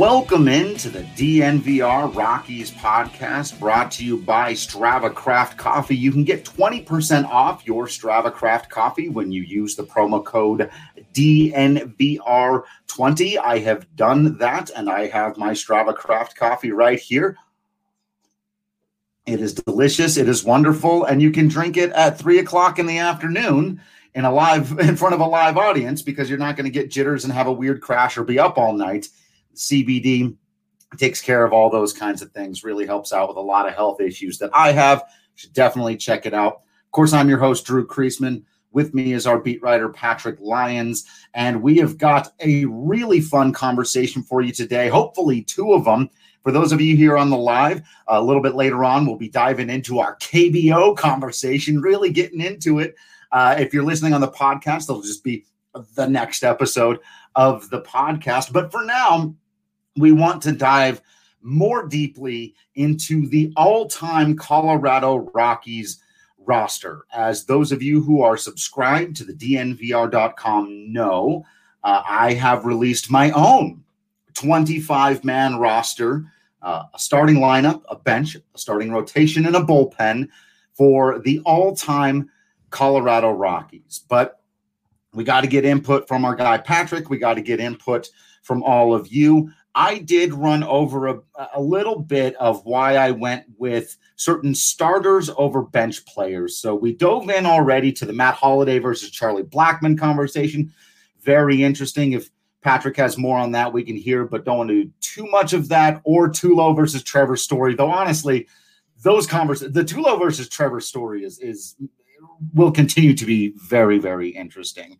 Welcome into the DNVR Rockies podcast brought to you by Strava Craft Coffee. You can get 20% off your Strava Craft Coffee when you use the promo code DNVR20. I have done that and I have my Strava Craft Coffee right here. It is delicious, it is wonderful, and you can drink it at three o'clock in the afternoon in a live in front of a live audience because you're not going to get jitters and have a weird crash or be up all night. CBD takes care of all those kinds of things, really helps out with a lot of health issues that I have. Should definitely check it out. Of course, I'm your host, Drew Creasman. With me is our beat writer, Patrick Lyons. And we have got a really fun conversation for you today. Hopefully, two of them. For those of you here on the live, a little bit later on, we'll be diving into our KBO conversation, really getting into it. Uh, if you're listening on the podcast, it'll just be the next episode of the podcast. But for now, we want to dive more deeply into the all time Colorado Rockies roster. As those of you who are subscribed to the DNVR.com know, uh, I have released my own 25 man roster, uh, a starting lineup, a bench, a starting rotation, and a bullpen for the all time Colorado Rockies. But we got to get input from our guy Patrick. We got to get input from all of you. I did run over a, a little bit of why I went with certain starters over bench players. So we dove in already to the Matt Holliday versus Charlie Blackmon conversation. Very interesting. If Patrick has more on that, we can hear, but don't want to do too much of that or Tulo versus Trevor story. Though honestly, those conversations, the Tulo versus Trevor story is is will continue to be very very interesting.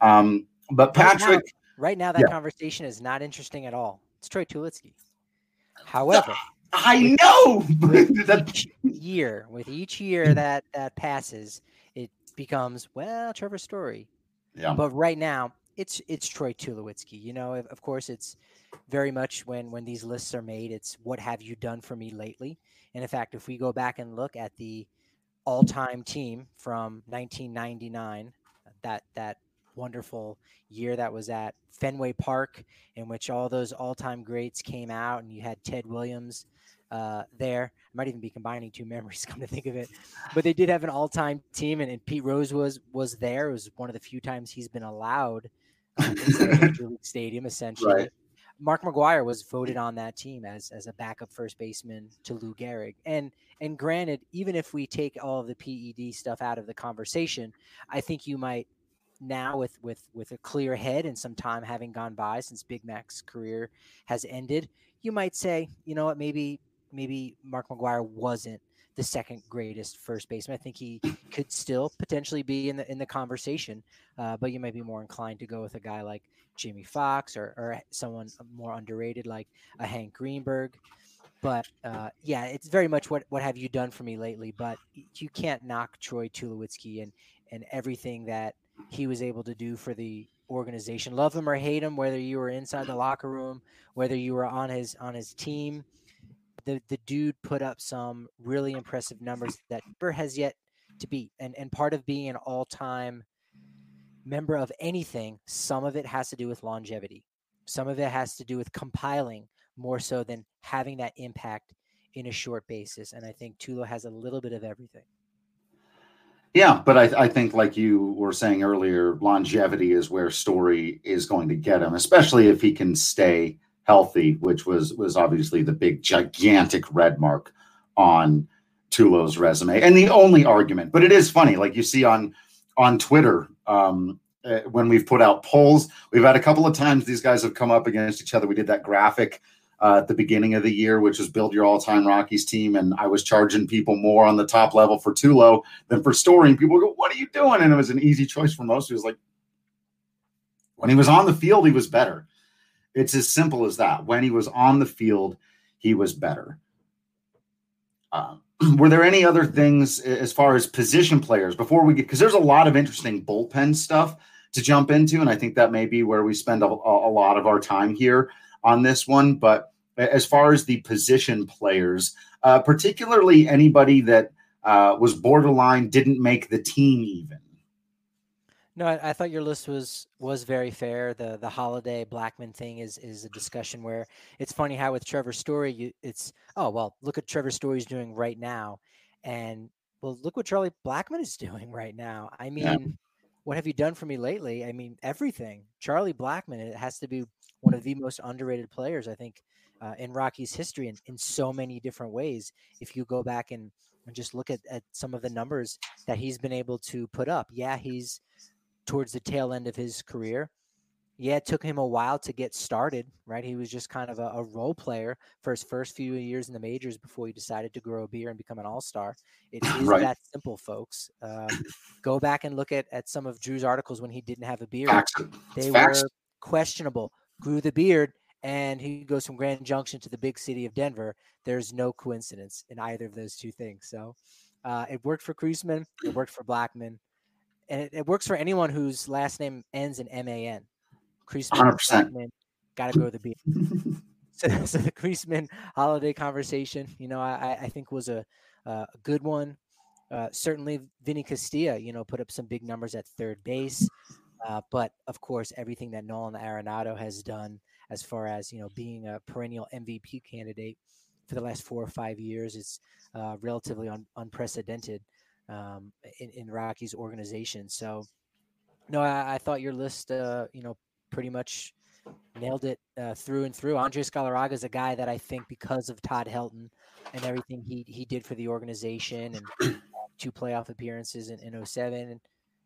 Um, but Patrick, right now, right now that Yeah. conversation is not interesting at all. It's Troy Tulowitzki. However, I know that year with each year that that passes, it becomes well Trevor Story. yeah. But right now, it's it's Troy Tulowitzki. You know, of, of course, it's very much when when these lists are made, it's what have you done for me lately? And in fact, if we go back and look at the all-time team from 1999, that that wonderful year that was at Fenway Park, in which all those all-time greats came out, and you had Ted Williams uh, there. I might even be combining two memories, come to think of it. But they did have an all-time team, and, and Pete Rose was was there. It was one of the few times he's been allowed uh, inside Major League Stadium, essentially. Right. Mark McGwire was voted on that team as as a backup first baseman to Lou Gehrig. And and granted, even if we take all of the PED stuff out of the conversation, I think you might now with with with a clear head and some time having gone by since Big Mac's career has ended, you might say, you know what, maybe maybe Mark McGwire wasn't the second greatest first baseman. I think he could still potentially be in the in the conversation, uh, but you might be more inclined to go with a guy like Jimmie Foxx or, or someone more underrated like a Hank Greenberg. But uh, yeah, it's very much what what have you done for me lately? But you can't knock Troy Tulowitzki and and everything that he was able to do for the organization. Love him or hate him, whether you were inside the locker room, whether you were on his on his team, the the dude put up some really impressive numbers that Denver has yet to beat. And and part of being an all time member of anything, some of it has to do with longevity. Some of it has to do with compiling more so than having that impact in a short basis. And I think Tulo has a little bit of everything. Yeah, but I, I, think, like you were saying earlier, longevity is where Story is going to get him, especially if he can stay healthy, which was was obviously the big gigantic red mark on Tulo's resume, and the only argument. But it is funny, like you see on on Twitter um, uh, when we've put out polls, we've had a couple of times these guys have come up against each other. We did that graphic uh, at the beginning of the year, which was build your all-time Rockies team, and I was charging people more on the top level for Tulo than for Story. And people go, "What are you doing?" And it was an easy choice for most. It was like when he was on the field, he was better. It's as simple as that. When he was on the field, he was better. Uh, were there any other things as far as position players before we get? Because there's a lot of interesting bullpen stuff to jump into, and I think that may be where we spend a, a lot of our time here on this one. But as far as the position players, uh, particularly anybody that uh, was borderline didn't make the team even. No, I, I, thought your list was was very fair. The the Holliday Blackmon thing is is a discussion where it's funny how with Trevor Story, you, it's oh well, look at Trevor Story's doing right now, and well, look what Charlie Blackmon is doing right now. I mean, yeah. what have you done for me lately? I mean, everything. Charlie Blackmon, it has to be one of the most underrated players, I think, uh, in Rockies history in, in so many different ways. If you go back and, and just look at, at some of the numbers that he's been able to put up, yeah, he's towards the tail end of his career. Yeah, it took him a while to get started, right? He was just kind of a, a role player for his first few years in the majors before he decided to grow a beard and become an all star. It is right. that simple, folks. Um, go back and look at, at some of Drew's articles when he didn't have a beard. Facts. They Facts. were questionable. Grew the beard, and he goes from Grand Junction to the big city of Denver. There's no coincidence in either of those two things. So uh, it worked for Creasman, it worked for Blackmon, and it, it, works for anyone whose last name ends in M A N. Creasman, got to go to the beat. so, so, the Creasman Holliday conversation, you know, I, I think was a, a good one. Uh, certainly, Vinny Castilla, you know, put up some big numbers at third base. Uh, but of course, everything that Nolan Arenado has done as far as you know being a perennial MVP candidate for the last four or five years is uh, relatively un- unprecedented um, in, in Rocky's organization. So, no, I, I thought your list, uh, you know, pretty much nailed it uh, through and through. Andres Galarraga is a guy that I think because of Todd Helton and everything he he did for the organization and two playoff appearances in, in 07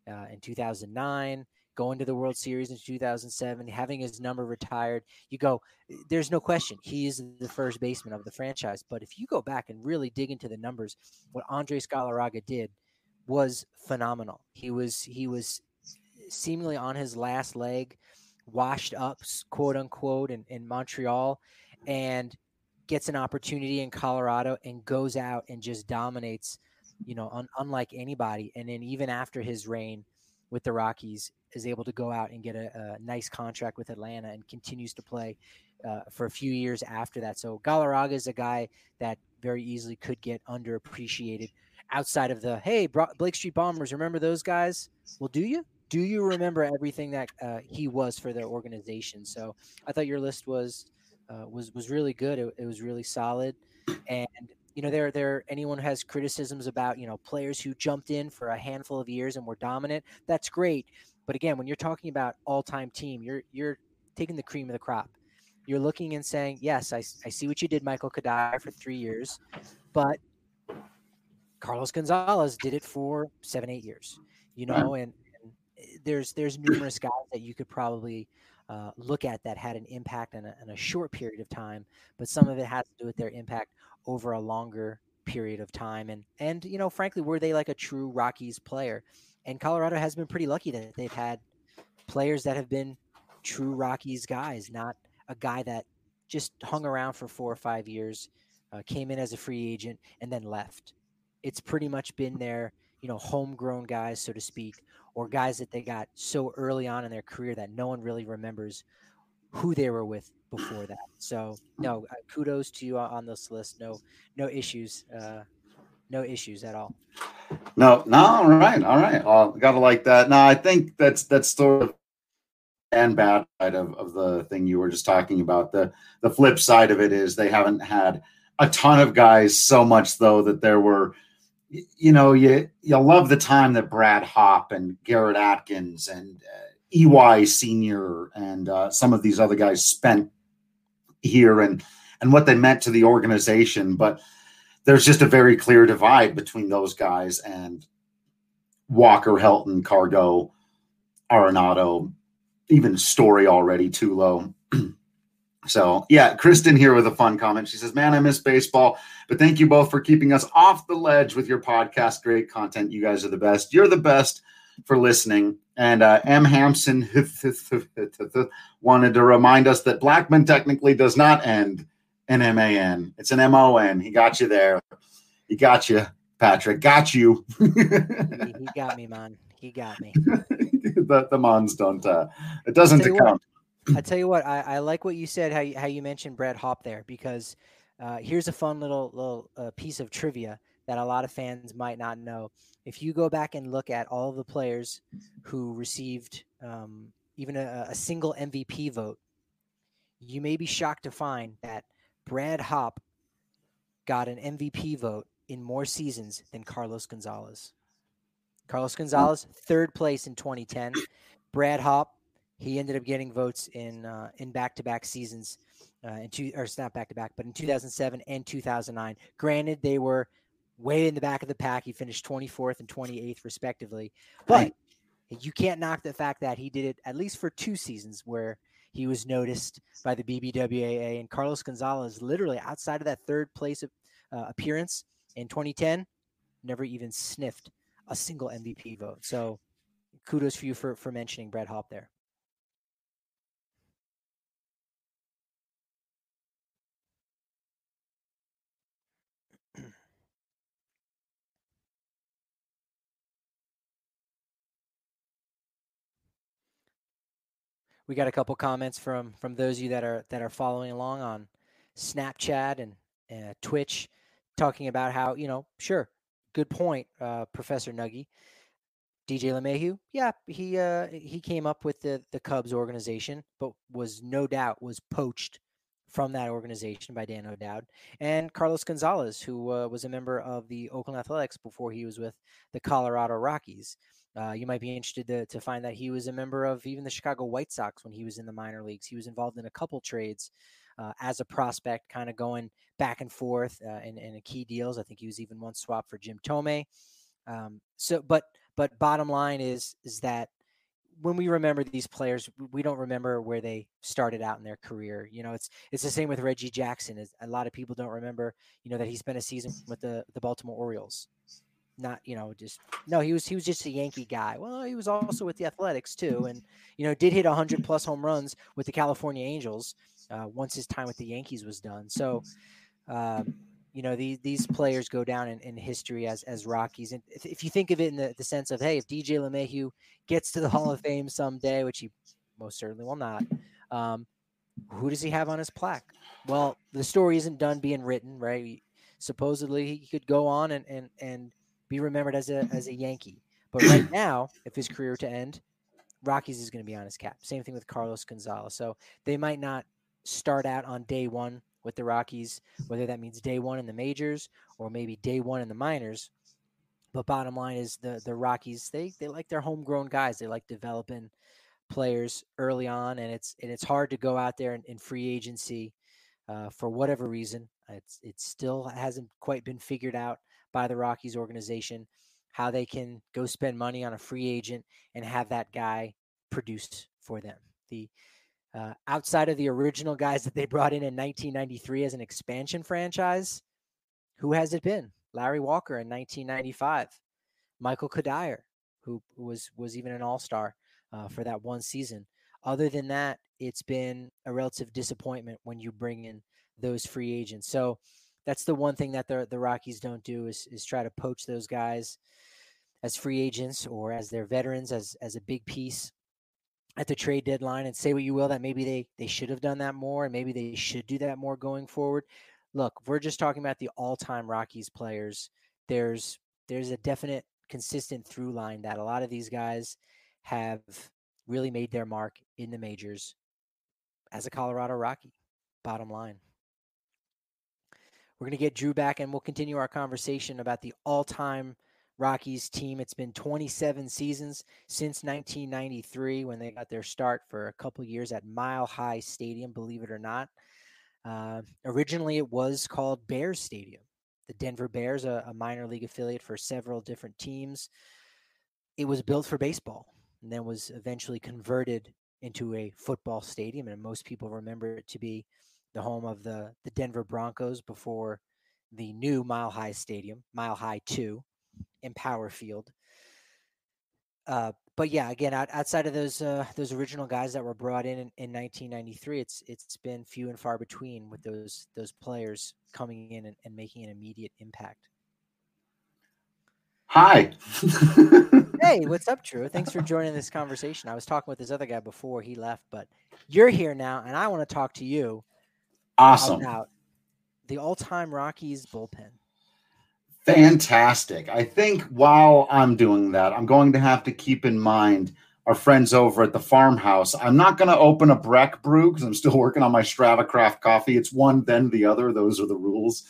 uh, in 2009 going to the World Series in 2007, having his number retired, you go, there's no question he is the first baseman of the franchise. But if you go back and really dig into the numbers, what Andre Galarraga did was phenomenal. He was he was seemingly on his last leg, washed up, quote unquote, in, in Montreal, and gets an opportunity in Colorado and goes out and just dominates, you know, un, unlike anybody. And then even after his reign with the Rockies, is able to go out and get a, a nice contract with Atlanta and continues to play uh, for a few years after that. So Galarraga is a guy that very easily could get underappreciated outside of the hey Blake Street Bombers. Remember those guys? Well, do you? Do you remember everything that uh, he was for their organization? So I thought your list was uh, was was really good. It, it was really solid, and you know there there anyone has criticisms about you know players who jumped in for a handful of years and were dominant. That's great, but again, when you're talking about all-time team, you're you're taking the cream of the crop. You're looking and saying, yes, I, I see what you did, Michael Cuddyer, for three years, but Carlos Gonzalez did it for seven, eight years. You know, and, and there's there's numerous guys that you could probably uh, look at that had an impact in a, in a, short period of time, but some of it has to do with their impact over a longer period of time, and and you know, frankly, were they like a true Rockies player? And Colorado has been pretty lucky that they've had players that have been true Rockies guys, not a guy that just hung around for four or five years, uh, came in as a free agent, and then left. It's pretty much been their, you know, homegrown guys, so to speak, or guys that they got so early on in their career that no one really remembers who they were with before that. So, no, uh, kudos to you on this list. No, no issues. Uh, no issues at all. No, no, all right, all right. Uh, gotta like that. No, I think that's that's sort of and bad side of, of the thing you were just talking about. The the flip side of it is they haven't had a ton of guys so much though that there were you know you you love the time that Brad Hawpe and Garrett Atkins and uh, EY senior and uh, some of these other guys spent here and and what they meant to the organization but there's just a very clear divide between those guys and Walker, Helton, Cargo, Arenado, even Story already Tulo. so yeah, Kristen here with a fun comment. She says, "Man, I miss baseball, but thank you both for keeping us off the ledge with your podcast. Great content. You guys are the best. You're the best for listening." And uh, M. Hampson wanted to remind us that Blackmon technically does not end in M A N. It's an M O N. He got you there. He got you, Patrick. Got you. he, he, got me, man. He got me. the the mons don't. Uh, it doesn't count. I tell you what, I, I like what you said. How you, how you mentioned Brad Hawpe there because uh, here's a fun little little uh, piece of trivia that a lot of fans might not know. If you go back and look at all the players who received um, even a, a single MVP vote, you may be shocked to find that Brad Hawpe got an MVP vote in more seasons than Carlos Gonzalez. Carlos Gonzalez, third place in 2010. Brad Hawpe, he ended up getting votes in uh, in back to back seasons, uh, in two or it's not back to back, but in 2007 and 2009. Granted, they were way in the back of the pack. He finished 24th and 28th respectively, but you can't knock the fact that he did it at least for two seasons where he was noticed by the BBWAA. And Carlos Gonzalez, literally outside of that third place of, uh, appearance in 2010, never even sniffed a single MVP vote. So kudos for you for, for mentioning Brad Hawpe there. We got a couple comments from from those of you that are that are following along on Snapchat and uh, Twitch, talking about how you know, sure, good point, uh, Professor Nuggy. DJ LeMahieu, yeah, he uh, he came up with the the Cubs organization, but was no doubt was poached from that organization by Dan O'Dowd and Carlos Gonzalez, who uh, was a member of the Oakland Athletics before he was with the Colorado Rockies. Uh, you might be interested to, to find that he was a member of even the Chicago White Sox when he was in the minor leagues. He was involved in a couple trades uh, as a prospect, kind of going back and forth uh, in, in key deals. I think he was even once swapped for Jim Thome. Um, so, but but bottom line is is that when we remember these players, we don't remember where they started out in their career. You know, it's it's the same with Reggie Jackson. a lot of people don't remember, you know, that he spent a season with the the Baltimore Orioles not you know just no he was he was just a yankee guy. Well he was also with the athletics too and you know did hit 100 plus home runs with the california angels uh, once his time with the yankees was done. So um, you know these these players go down in, in history as as rockies. And if, if you think of it in the, the sense of hey if dj LeMahieu gets to the hall of fame someday which he most certainly will not um, who does he have on his plaque? Well the story isn't done being written right? Supposedly he could go on and and and be remembered as a as a Yankee. But right now, if his career to end, Rockies is going to be on his cap. Same thing with Carlos Gonzalez. So they might not start out on day one with the Rockies, whether that means day one in the majors or maybe day one in the minors. But bottom line is the the Rockies they they like their homegrown guys. They like developing players early on, and it's and it's hard to go out there in, in free agency uh, for whatever reason. It's it still hasn't quite been figured out by the Rockies organization, how they can go spend money on a free agent and have that guy produced for them. The uh, outside of the original guys that they brought in in 1993 as an expansion franchise, who has it been? Larry Walker in 1995, Michael Cuddyer, who was was even an All Star uh, for that one season. Other than that, it's been a relative disappointment when you bring in those free agents. So that's the one thing that the the Rockies don't do is is try to poach those guys as free agents or as their veterans as as a big piece at the trade deadline and say what you will that maybe they they should have done that more and maybe they should do that more going forward. Look, we're just talking about the all-time Rockies players. There's there's a definite consistent through line that a lot of these guys have really made their mark in the majors as a Colorado Rocky. Bottom line. We're going to get Drew back and we'll continue our conversation about the all-time Rockies team. It's been 27 seasons since 1993 when they got their start for a couple years at Mile High Stadium, believe it or not. Uh, originally, it was called Bears Stadium. The Denver Bears, a, a minor league affiliate for several different teams, it was built for baseball and then was eventually converted into a football stadium. And most people remember it to be the home of the, the Denver Broncos before the new Mile High Stadium, Mile High 2, Empower Field. Uh, but yeah, again, out, outside of those uh, those original guys that were brought in, in in 1993, it's it's been few and far between with those those players coming in and, and making an immediate impact. Hi. hey, what's up, Drew? Thanks for joining this conversation. I was talking with this other guy before he left, but you're here now, and I want to talk to you. Awesome. About the all-time Rockies bullpen. Fantastic. I think while I'm doing that, I'm going to have to keep in mind our friends over at the farmhouse. I'm not going to open a Breck brew because I'm still working on my Strava Craft coffee. It's one, then the other. Those are the rules.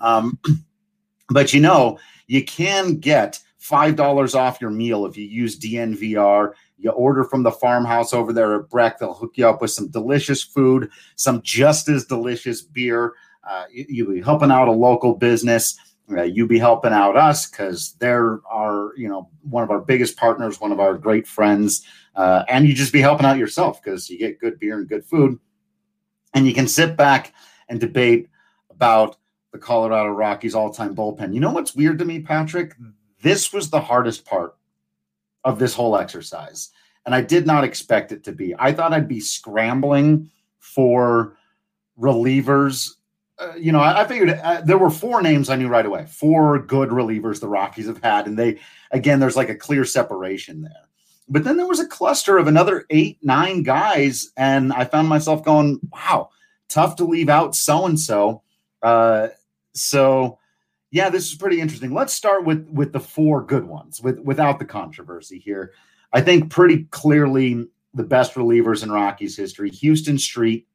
Um, but you know, you can get $5 off your meal if you use DNVR. You order from the farmhouse over there at Breck. They'll hook you up with some delicious food, some just as delicious beer. Uh, you, you'll be helping out a local business. Uh, you be helping out us because they're our you know one of our biggest partners one of our great friends. Uh, and you just be helping out yourself because you get good beer and good food. And you can sit back and debate about the colorado rockies all-time bullpen. You know what's weird to me patrick? This was the hardest part of this whole exercise and i did not expect it to be i thought i'd be scrambling for relievers uh, you know, I, I figured uh, there were four names I knew right away. Four good relievers the Rockies have had, and they again, there's like a clear separation there. But then there was a cluster of another eight, nine guys, and I found myself going, "Wow, tough to leave out so and so." So, yeah, this is pretty interesting. Let's start with with the four good ones, with without the controversy here. I think pretty clearly the best relievers in Rockies history: Huston Street,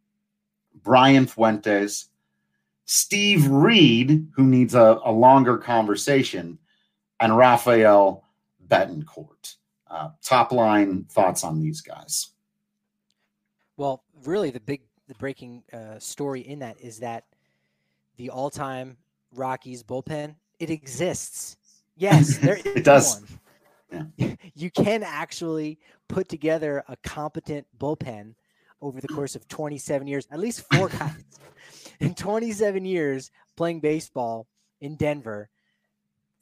Brian Fuentes. Steve Reed, who needs a, a longer conversation, and Rafael Betancourt. Uh, top line thoughts on these guys. Well, really, the big the breaking uh, story in that is that the all-time Rockies bullpen it exists. Yes, there it does. Yeah. You can actually put together a competent bullpen over the course of 27 years, at least four guys in 27 years playing baseball in Denver,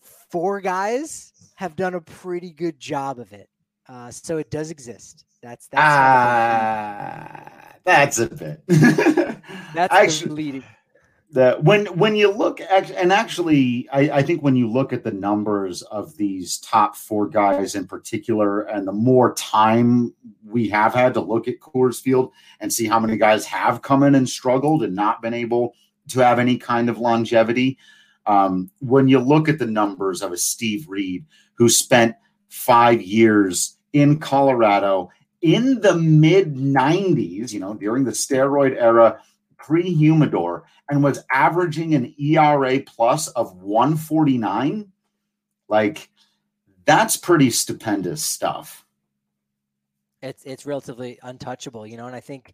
four guys have done a pretty good job of it. Uh, so it does exist. That's that's ah, that's a bit. that's actually leading. The, when when you look at and actually I, I think when you look at the numbers of these top four guys in particular and the more time we have had to look at Coors Field and see how many guys have come in and struggled and not been able to have any kind of longevity. Um, when you look at the numbers of a Steve Reed who spent five years in Colorado in the mid 90s, you know, during the steroid era, pre humidor, and was averaging an ERA plus of 149, like that's pretty stupendous stuff it's it's relatively untouchable, you know. And I think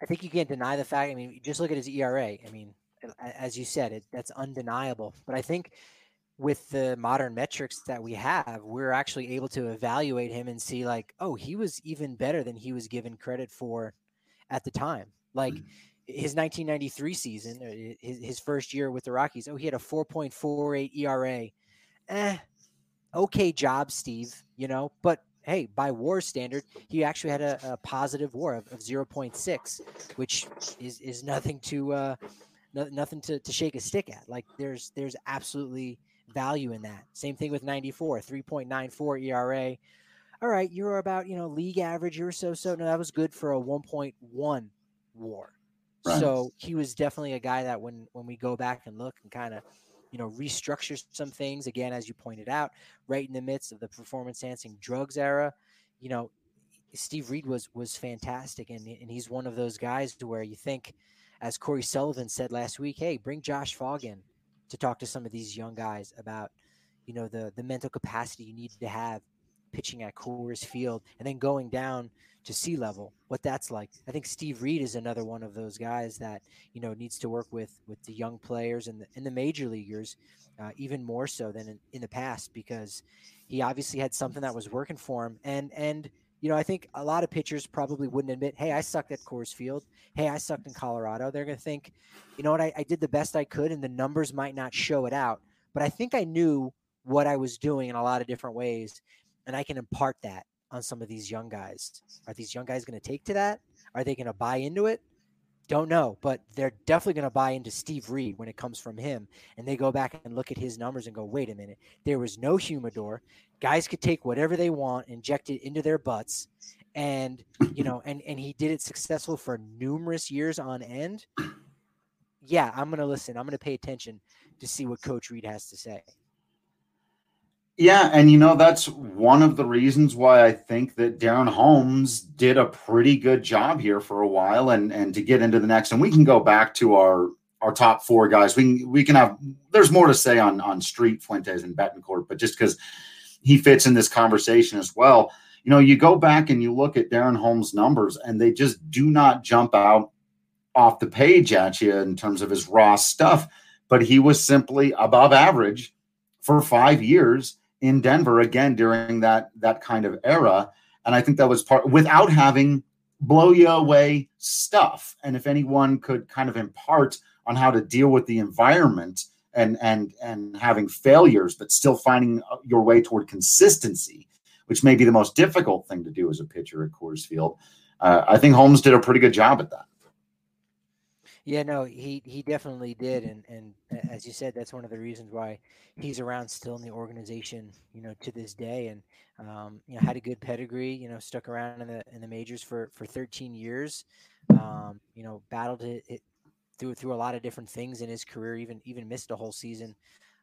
I think you can't deny the fact. I mean, just look at his ERA. I mean, as you said, it, that's undeniable. But I think with the modern metrics that we have, we're actually able to evaluate him and see like, oh, he was even better than he was given credit for at the time. Like, mm-hmm. His 1993 season, uh, his, his first year with the Rockies, oh, he had a 4.48 ERA. Eh, okay job, Steve, you know, but hey, by WAR standard, he actually had a, a positive WAR of, of 0.6, which is is nothing to uh, no, nothing to, to shake a stick at. Like there's there's absolutely value in that. Same thing with 94, 3.94 ERA. All right, you're about you know league average. You're so so. No, that was good for a 1.1 WAR. Right. So he was definitely a guy that when when we go back and look and kind of you know, restructure some things again, as you pointed out, right in the midst of the performance enhancing drugs era. You know, Steve Reed was was fantastic, and and he's one of those guys to where you think, as Cory Sullivan said last week, hey, bring Josh Fogg in to talk to some of these young guys about, you know, the the mental capacity you need to have pitching at Coors Field, and then going down to sea level, what that's like. I think Steve Reed is another one of those guys that you know needs to work with with the young players and the in the major leaguers, uh, even more so than in, in the past because he obviously had something that was working for him. And and you know I think a lot of pitchers probably wouldn't admit, hey, I sucked at Coors Field. Hey, I sucked in Colorado. They're going to think, you know what, I, I did the best I could, and the numbers might not show it out. But I think I knew what I was doing in a lot of different ways and I can impart that on some of these young guys. Are these young guys going to take to that? Are they going to buy into it? Don't know, but they're definitely going to buy into Steve Reed when it comes from him. And they go back and look at his numbers and go, wait a minute, there was no humidor. Guys could take whatever they want, inject it into their butts. And, you know, and, and he did it successful for numerous years on end. Yeah, I'm going to listen. I'm going to pay attention to see what Coach Reed has to say. Yeah, and you know that's one of the reasons why I think that Darren Holmes did a pretty good job here for a while, and and to get into the next, and we can go back to our our top four guys. We can, we can have there's more to say on on Street Fuentes and Betancourt, but just because he fits in this conversation as well, you know, you go back and you look at Darren Holmes' numbers, and they just do not jump out off the page at you in terms of his raw stuff. But he was simply above average for five years in Denver again during that that kind of era. And I think that was part without having blow you away stuff. And if anyone could kind of impart on how to deal with the environment and and and having failures, but still finding uh, your way toward consistency, which may be the most difficult thing to do as a pitcher at Coors Field. Uh, I think Holmes did a pretty good job at that. Yeah, no, he he definitely did, and and as you said, that's one of the reasons why he's around still in the organization, you know, to this day, and um, you know had a good pedigree, you know, stuck around in the in the majors for for 13 years, um, you know, battled it, it through through a lot of different things in his career, even even missed a whole season,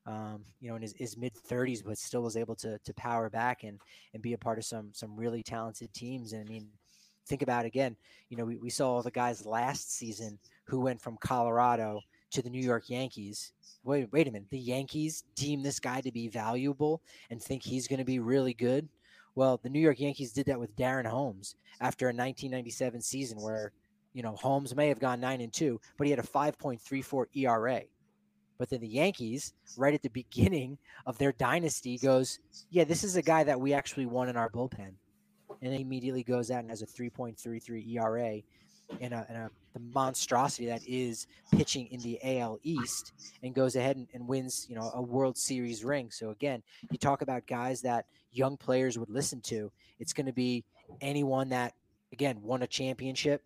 um, you know, in his, his mid 30s, but still was able to to power back and and be a part of some some really talented teams, and I mean think about again, you know, we, we saw all the guys last season who went from Colorado to the New York Yankees. Wait, wait a minute. The Yankees deem this guy to be valuable and think he's going to be really good. Well, the New York Yankees did that with Darren Holmes after a 1997 season where, you know, Holmes may have gone 9 and 2, but he had a 5.34 ERA. But then the Yankees, right at the beginning of their dynasty, goes, Yeah, this is a guy that we actually won in our bullpen and then immediately goes out and has a 3.33 ERA and a, in a the monstrosity that is pitching in the AL East and goes ahead and, and, wins, you know, a World Series ring. So again, you talk about guys that young players would listen to. It's going to be anyone that again won a championship,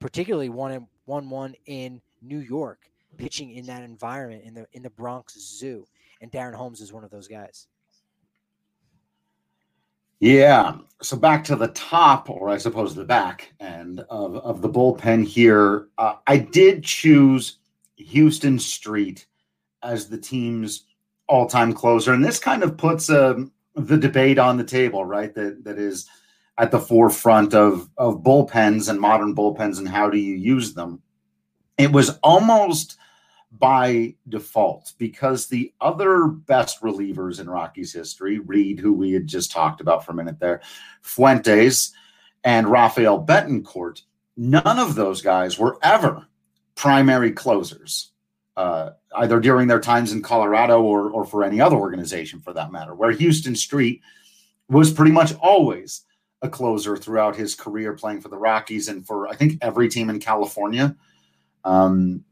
particularly won won one in New York, pitching in that environment in the in the Bronx Zoo. And Darren Holmes is one of those guys. Yeah. So back to the top, or I suppose the back end of, of the bullpen here. Uh, I did choose Huston Street as the team's all time closer. And this kind of puts um, the debate on the table, right? That That is at the forefront of, of bullpens and modern bullpens and how do you use them. It was almost by default because the other best relievers in Rockies history, Reed, who we had just talked about for a minute there, Fuentes, and Rafael Betancourt, none of those guys were ever primary closers, uh, either during their times in Colorado or, or for any other organization for that matter, where Huston Street was pretty much always a closer throughout his career playing for the Rockies and for, I think, every team in California. Um,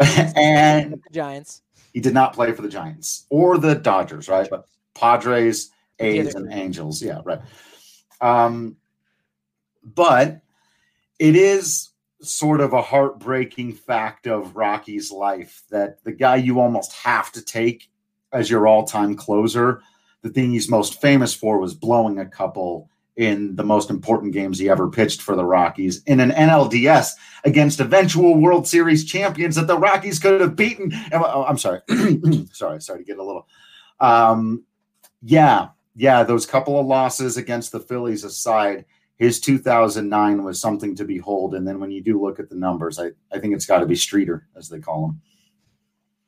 and the Giants. He did not play for the Giants or the Dodgers, right? But Padres, A's, and Angels. Yeah, right. Um, but it is sort of a heartbreaking fact of Rocky's life that the guy you almost have to take as your all-time closer, the thing he's most famous for was blowing a couple in the most important games he ever pitched for the Rockies in an NLDS against eventual World Series champions that the Rockies could have beaten. Oh, I'm sorry. sorry, sorry to get a little. Um, yeah, yeah, those couple of losses against the Phillies aside, his 2009 was something to behold. And then when you do look at the numbers, I, I think it's got to be Streeter, as they call him.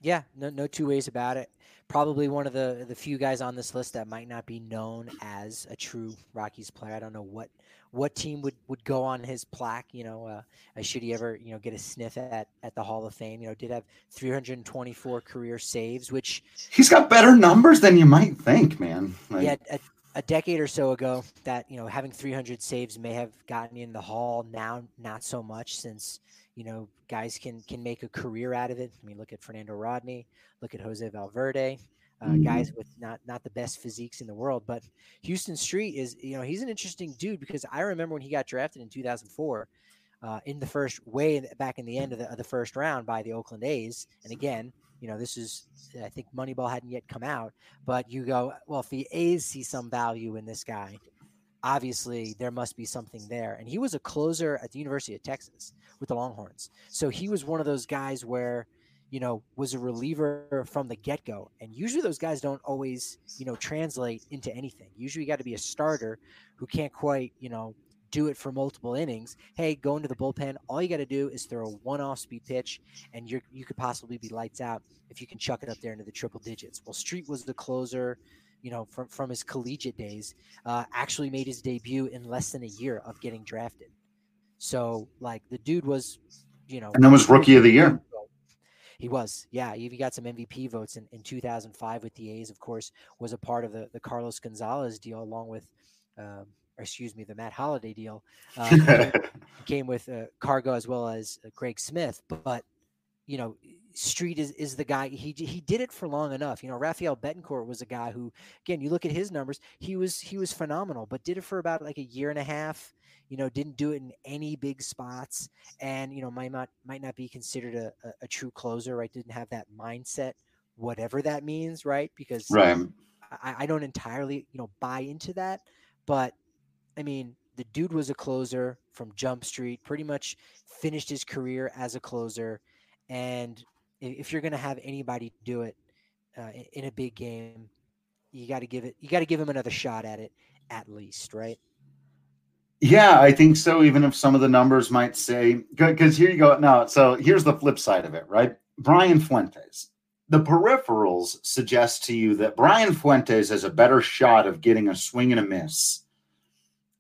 Yeah, no, no two ways about it probably one of the the few guys on this list that might not be known as a true Rockies player. I don't know what what team would would go on his plaque. You know, uh, should he ever you know get a sniff at at the Hall of Fame? You know, did have 324 career saves, which he's got better numbers than you might think, man. Like, yeah. A, a decade or so ago, that you know having 300 saves may have gotten in the hall. Now, not so much since you know, guys can can make a career out of it. I mean, look at Fernando Rodney, look at Jose Valverde, uh, mm-hmm. guys with not not the best physiques in the world. But Huston Street is, you know, he's an interesting dude because I remember when he got drafted in 2004. Uh, in the first way back in the end of the, of the first round by the Oakland A's, and again, you know, this is I think Moneyball hadn't yet come out, but you go, well, if the A's see some value in this guy, obviously there must be something there. And he was a closer at the University of Texas with the Longhorns. So he was one of those guys where, you know, was a reliever from the get go. And usually those guys don't always, you know, translate into anything. Usually you got to be a starter who can't quite, you know, do it for multiple innings. Hey, go into the bullpen. All you got to do is throw a one off speed pitch, and you you could possibly be lights out if you can chuck it up there into the triple digits. Well, Street was the closer you know, from from his collegiate days, uh, actually made his debut in less than a year of getting drafted. So, like, the dude was, you know, and then was rookie of the year. He was, yeah. He got some MVP votes in, in 2005 with the A's. Of course, was a part of the the Carlos Gonzalez deal, along with, um, excuse me, the Matt Holliday deal. Uh, came with uh, Cargo as well as uh, Greg Smith, but you know, Street is is the guy. He he did it for long enough. You know, Rafael Betancourt was a guy who, again, you look at his numbers, he was he was phenomenal, but did it for about like a year and a half. You know, didn't do it in any big spots, and you know might not might not be considered a, a, a true closer. Right? Didn't have that mindset, whatever that means. Right? Because right. I, I don't entirely you know buy into that, but I mean the dude was a closer from Jump Street. Pretty much finished his career as a closer and if you're going to have anybody do it uh, in a big game, you got to give it. You got to give him another shot at it, at least, right? Yeah, I think so. Even if some of the numbers might say, because here you go. Now, so here's the flip side of it, right? Brian Fuentes. The peripherals suggest to you that Brian Fuentes has a better shot of getting a swing and a miss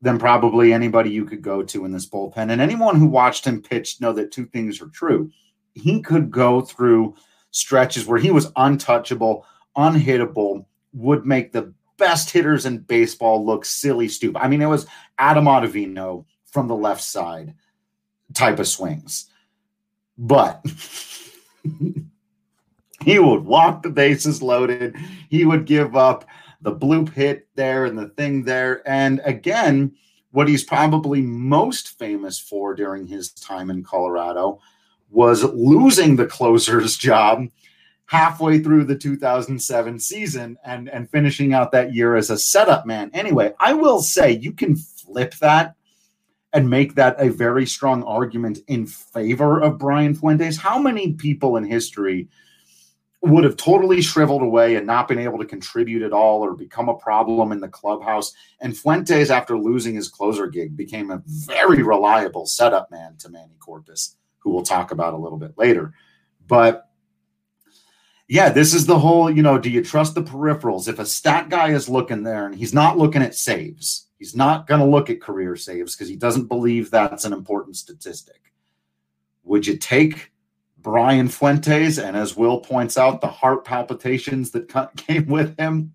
than probably anybody you could go to in this bullpen. And anyone who watched him pitch know that two things are true he could go through stretches where he was untouchable, unhittable, would make the best hitters in baseball look silly, stupid. I mean, it was Adam Ottavino from the left side type of swings. But he would walk the bases loaded. He would give up the bloop hit there and the thing there. And again, what he's probably most famous for during his time in Colorado was losing the closer's job halfway through the 2007 season and and finishing out that year as a setup man. Anyway, I will say you can flip that and make that a very strong argument in favor of Brian Fuentes. How many people in history would have totally shriveled away and not been able to contribute at all or become a problem in the clubhouse? And Fuentes, after losing his closer gig, became a very reliable setup man to Manny Corpas who we'll talk about a little bit later. But yeah, this is the whole, you know, do you trust the peripherals? If a stat guy is looking there and he's not looking at saves, he's not going to look at career saves because he doesn't believe that's an important statistic. Would you take Brian Fuentes and, as Will points out, the heart palpitations that came with him?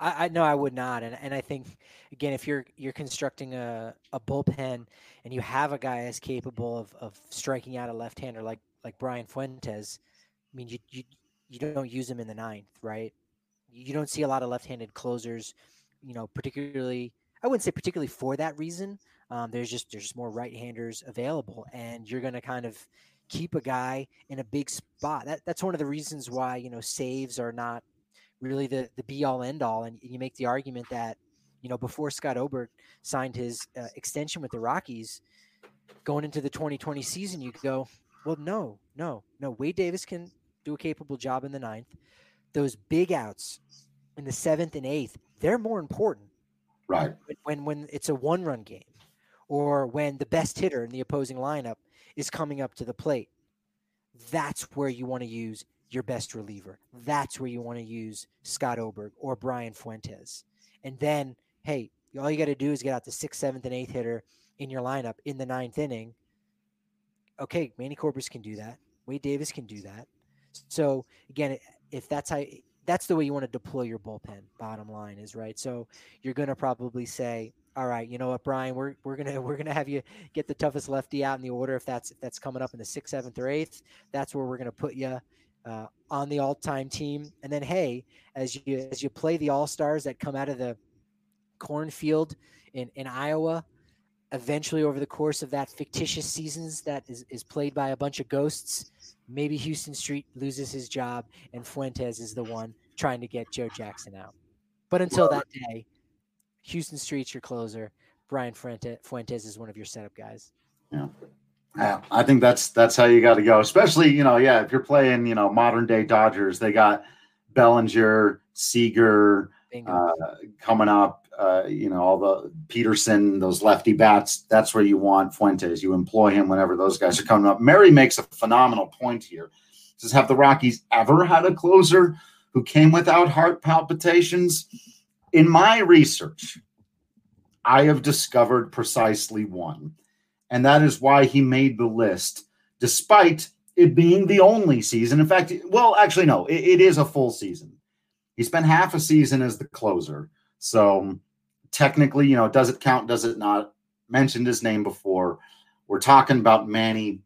I, I no, I would not, and and I think again, if you're you're constructing a, a bullpen and you have a guy as capable of, of striking out a left hander like like Brian Fuentes, I mean, you you you don't use him in the ninth, right? You don't see a lot of left-handed closers, you know, particularly. I wouldn't say particularly for that reason. Um, there's just there's just more right-handers available, and you're going to kind of keep a guy in a big spot. That that's one of the reasons why you know saves are not really the the be all end all. And you make the argument that you know before Scott Oberg signed his uh, extension with the Rockies, going into the 2020 season, you could go, well, no, no, no. Wade Davis can do a capable job in the ninth. Those big outs in the seventh and eighth, they're more important. Right. When when it's a one run game, or when the best hitter in the opposing lineup is coming up to the plate, that's where you want to use your best reliever. That's where you want to use Scott Oberg or Brian Fuentes. And then, hey, all you got to do is get out the sixth, seventh, and eighth hitter in your lineup in the ninth inning. Okay, Manny Corpas can do that. Wade Davis can do that. So again, if that's how that's the way you want to deploy your bullpen. Bottom line is right. So you're going to probably say, all right, you know what, Brian, we're we're gonna we're gonna have you get the toughest lefty out in the order if that's if that's coming up in the sixth, seventh, or eighth. That's where we're gonna put you uh, on the all-time team. And then, hey, as you as you play the all stars that come out of the cornfield in in Iowa, eventually over the course of that fictitious seasons that is, is played by a bunch of ghosts, maybe Huston Street loses his job and Fuentes is the one trying to get Joe Jackson out. But until that day, Huston Street's your closer. Brian Fuentes is one of your setup guys. Yeah. Yeah, I think that's that's how you got to go. Especially, you know, yeah, if you're playing, you know, modern day Dodgers, they got Bellinger, Seager uh, coming up. Uh, you know, all the Pederson, those lefty bats. That's where you want Fuentes. You employ him whenever those guys are coming up. Mary makes a phenomenal point here. Says, have the Rockies ever had a closer who came without heart palpitations? In my research, I have discovered precisely one and that is why he made the list, despite it being the only season. In fact, well, actually, no, it, it is a full season. He spent half a season as the closer. So technically, you know, does it count? Does it not? Mentioned his name before. We're talking about Manny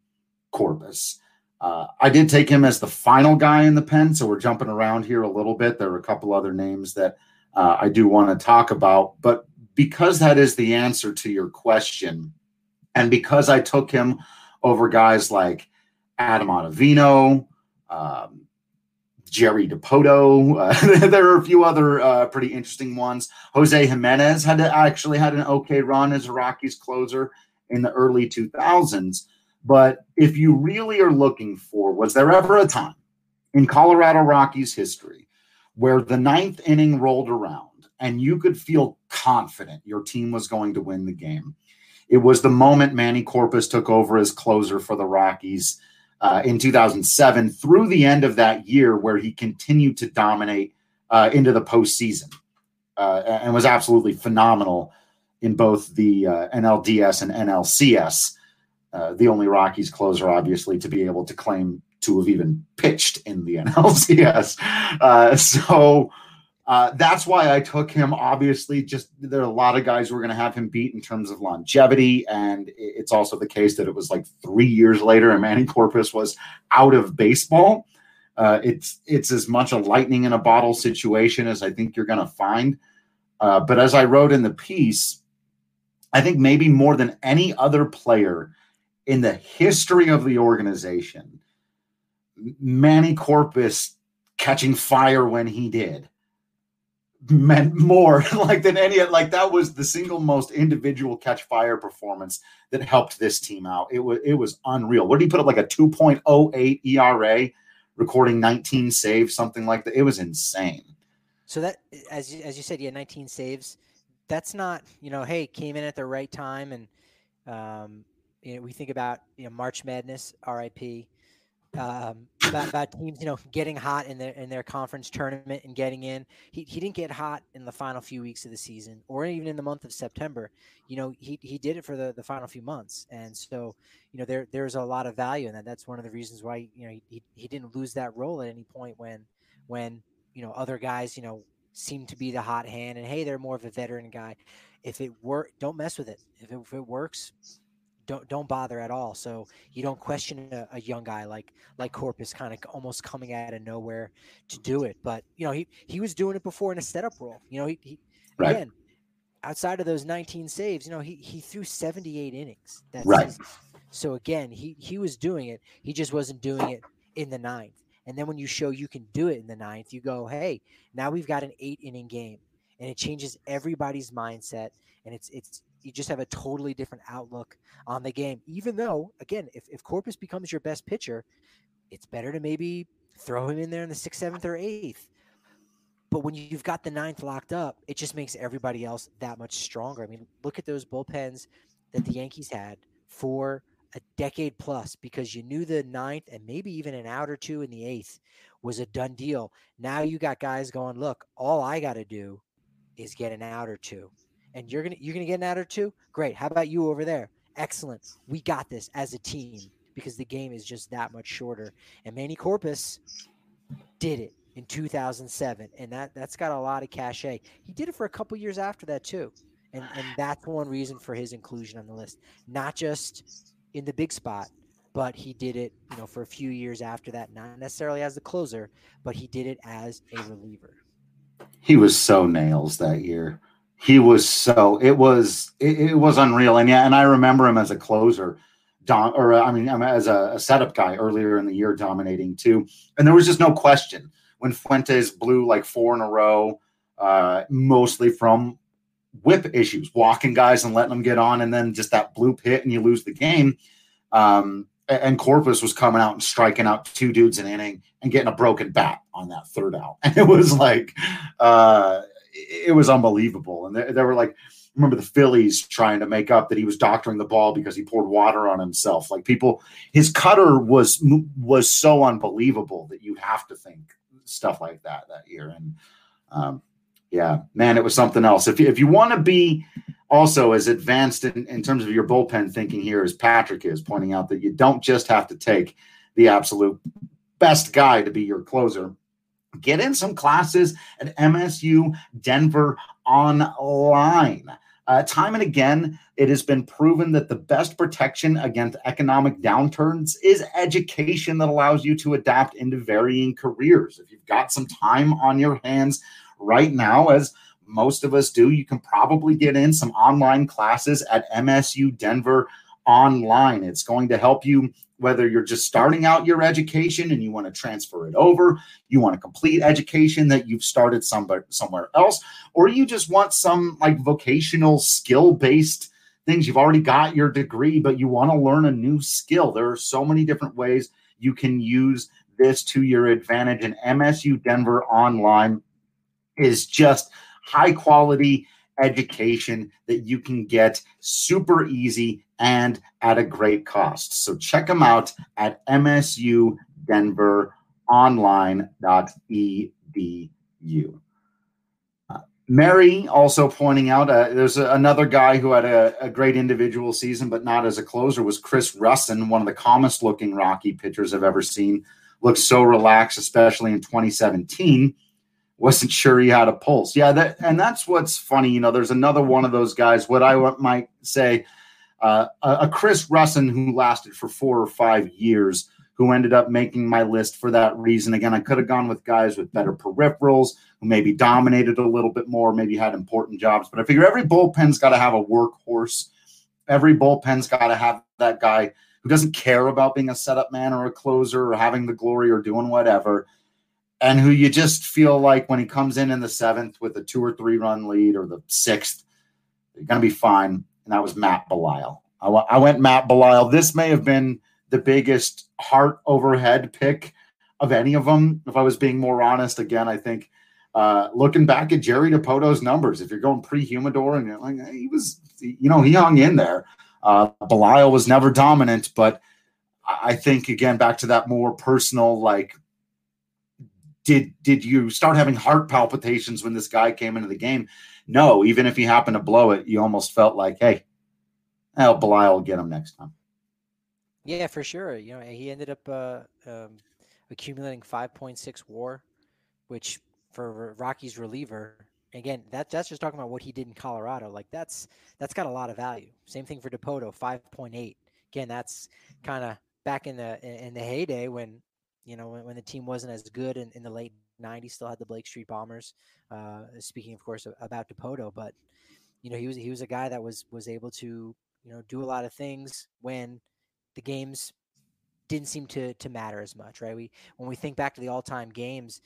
Corpas. Uh, I did take him as the final guy in the pen, so we're jumping around here a little bit. There are a couple other names that uh, I do want to talk about, but because that is the answer to your question, and because I took him over guys like Adam Ottavino, um, Jerry Dipoto. uh, there are a few other uh, pretty interesting ones. Jose Jimenez had actually had an okay run as a Rockies closer in the early 2000s. But if you really are looking for, was there ever a time in Colorado Rockies history where the ninth inning rolled around and you could feel confident your team was going to win the game? It was the moment Manny Corpas took over as closer for the Rockies uh, in 2007 through the end of that year, where he continued to dominate uh, into the postseason uh, and was absolutely phenomenal in both the uh, NLDS and NLCS. Uh, the only Rockies closer, obviously, to be able to claim to have even pitched in the NLCS. Uh, so uh, that's why I took him. Obviously, just there are a lot of guys who are going to have him beat in terms of longevity, and it's also the case that it was like three years later, and Manny Corpas was out of baseball. Uh, it's it's as much a lightning in a bottle situation as I think you're going to find. Uh, but as I wrote in the piece, I think maybe more than any other player in the history of the organization, Manny Corpas catching fire when he did meant more like than any like that was the single most individual catch fire performance that helped this team out. It was it was unreal. What did he put up like a 2.08 ERA, recording 19 saves, something like that? It was insane. So that as as you said, yeah, 19 saves. That's not you know, hey, came in at the right time, and um, you know we think about you know March Madness, RIP um, about, about, teams, you know, getting hot in their in their conference tournament and getting in. He, he didn't get hot in the final few weeks of the season, or even in the month of September. You know, he, he did it for the, the final few months, and so you know there there's a lot of value in that. That's one of the reasons why you know he, he didn't lose that role at any point when when you know other guys you know seem to be the hot hand, and hey, they're more of a veteran guy. If it work, don't mess with it. If it, if it works, don't don't bother at all. So you don't question a, a young guy like like Corpas kind of almost coming out of nowhere to do it. But you know he he was doing it before in a setup role. You know he, he right. again outside of those 19 saves, you know he he threw 78 innings that right. season. So again, he he was doing it. He just wasn't doing it in the ninth. And then when you show you can do it in the ninth, you go, hey, now we've got an eight inning game, and it changes everybody's mindset. And it's it's you just have a totally different outlook on the game. Even though, again, if, if Corpas becomes your best pitcher, it's better to maybe throw him in there in the sixth, seventh, or eighth. But when you've got the ninth locked up, it just makes everybody else that much stronger. I mean, look at those bullpens that the Yankees had for a decade plus because you knew the ninth and maybe even an out or two in the eighth was a done deal. Now you got guys going, look, all I got to do is get an out or two and you're gonna you're gonna get an out or two. Great. How about you over there? Excellent. We got this as a team because the game is just that much shorter. And Manny Corpas did it in 2007, and that that's got a lot of cachet. He did it for a couple years after that too, and and that's one reason for his inclusion on the list. Not just in the big spot, but he did it, you know, for a few years after that. Not necessarily as the closer, but he did it as a reliever. He was so nails that year he was so it was it, it, was unreal. And yeah and i remember him as a closer dom or i mean as a, a, setup guy earlier in the year dominating too. And there was just no question when fuentes blew like four in a row uh, mostly from whip issues walking guys and letting them get on and then just that blue pit and you lose the game. Um, and corpas was coming out and striking out two dudes an inning and getting a broken bat on that third out. And it was like uh it was unbelievable. And they were like, remember the Phillies trying to make up that he was doctoring the ball because he poured water on himself. Like people, his cutter was was so unbelievable that you'd have to think stuff like that that year. And um, yeah, man, it was something else. If you, if you want to be also as advanced in, in terms of your bullpen thinking here as Patrick is pointing out that you don't just have to take the absolute best guy to be your closer Get in some classes at MSU Denver online. Uh, time and again, it has been proven that the best protection against economic downturns is education that allows you to adapt into varying careers. If you've got some time on your hands right now, as most of us do, you can probably get in some online classes at MSU Denver online. It's going to help you whether you're just starting out your education and you want to transfer it over, you want to complete education that you've started somewhere somewhere else, or you just want some like vocational skill based things. You've already got your degree, but you want to learn a new skill. There are so many different ways you can use this to your advantage. And MSU Denver Online is just high quality education that you can get super easy and at a great cost. So check them out at msudenveronline.edu. Uh, Mary also pointing out uh, there's a, another guy who had a, a, great individual season, but not as a closer, was Chris Rusin, one of the calmest looking Rocky pitchers I've ever seen. Looked so relaxed, especially in 2017 wasn't sure he had a pulse. Yeah, that and that's what's funny. You know, there's another one of those guys. What I might say, uh, a Chris Rusin who lasted for four or five years, who ended up making my list for that reason. Again, I could have gone with guys with better peripherals who maybe dominated a little bit more, maybe had important jobs. But I figure every bullpen's got to have a workhorse. Every bullpen's got to have that guy who doesn't care about being a setup man or a closer or having the glory or doing whatever and who you just feel like when he comes in in the seventh with a two or three run lead or the sixth, you're going to be fine. And that was Matt Belisle. I, w- I went Matt Belisle. This may have been the biggest heart overhead pick of any of them. If I was being more honest, again, I think uh, looking back at Jerry Dipoto's numbers, if you're going pre-humidor and you're like, he was, you know, he hung in there. Uh, Belisle was never dominant, but I think again back to that more personal, like did did you start having heart palpitations when this guy came into the game? No, even if he happened to blow it, you almost felt like, hey, well, Belisle will get him next time. Yeah, for sure. You know, he ended up uh, um, accumulating 5.6 WAR, which for Rockies reliever. Again, that that's just talking about what he did in Colorado. Like that's that's got a lot of value. Same thing for Dipoto, five point eight. Again, that's kind of back in the in the heyday when you know when, when the team wasn't as good in, in the late 90s still had the blake street bombers uh, speaking of course about Dipoto, but you know he was he was a guy that was was able to you know do a lot of things when the games didn't seem to to matter as much right? We when we think back to the all-time games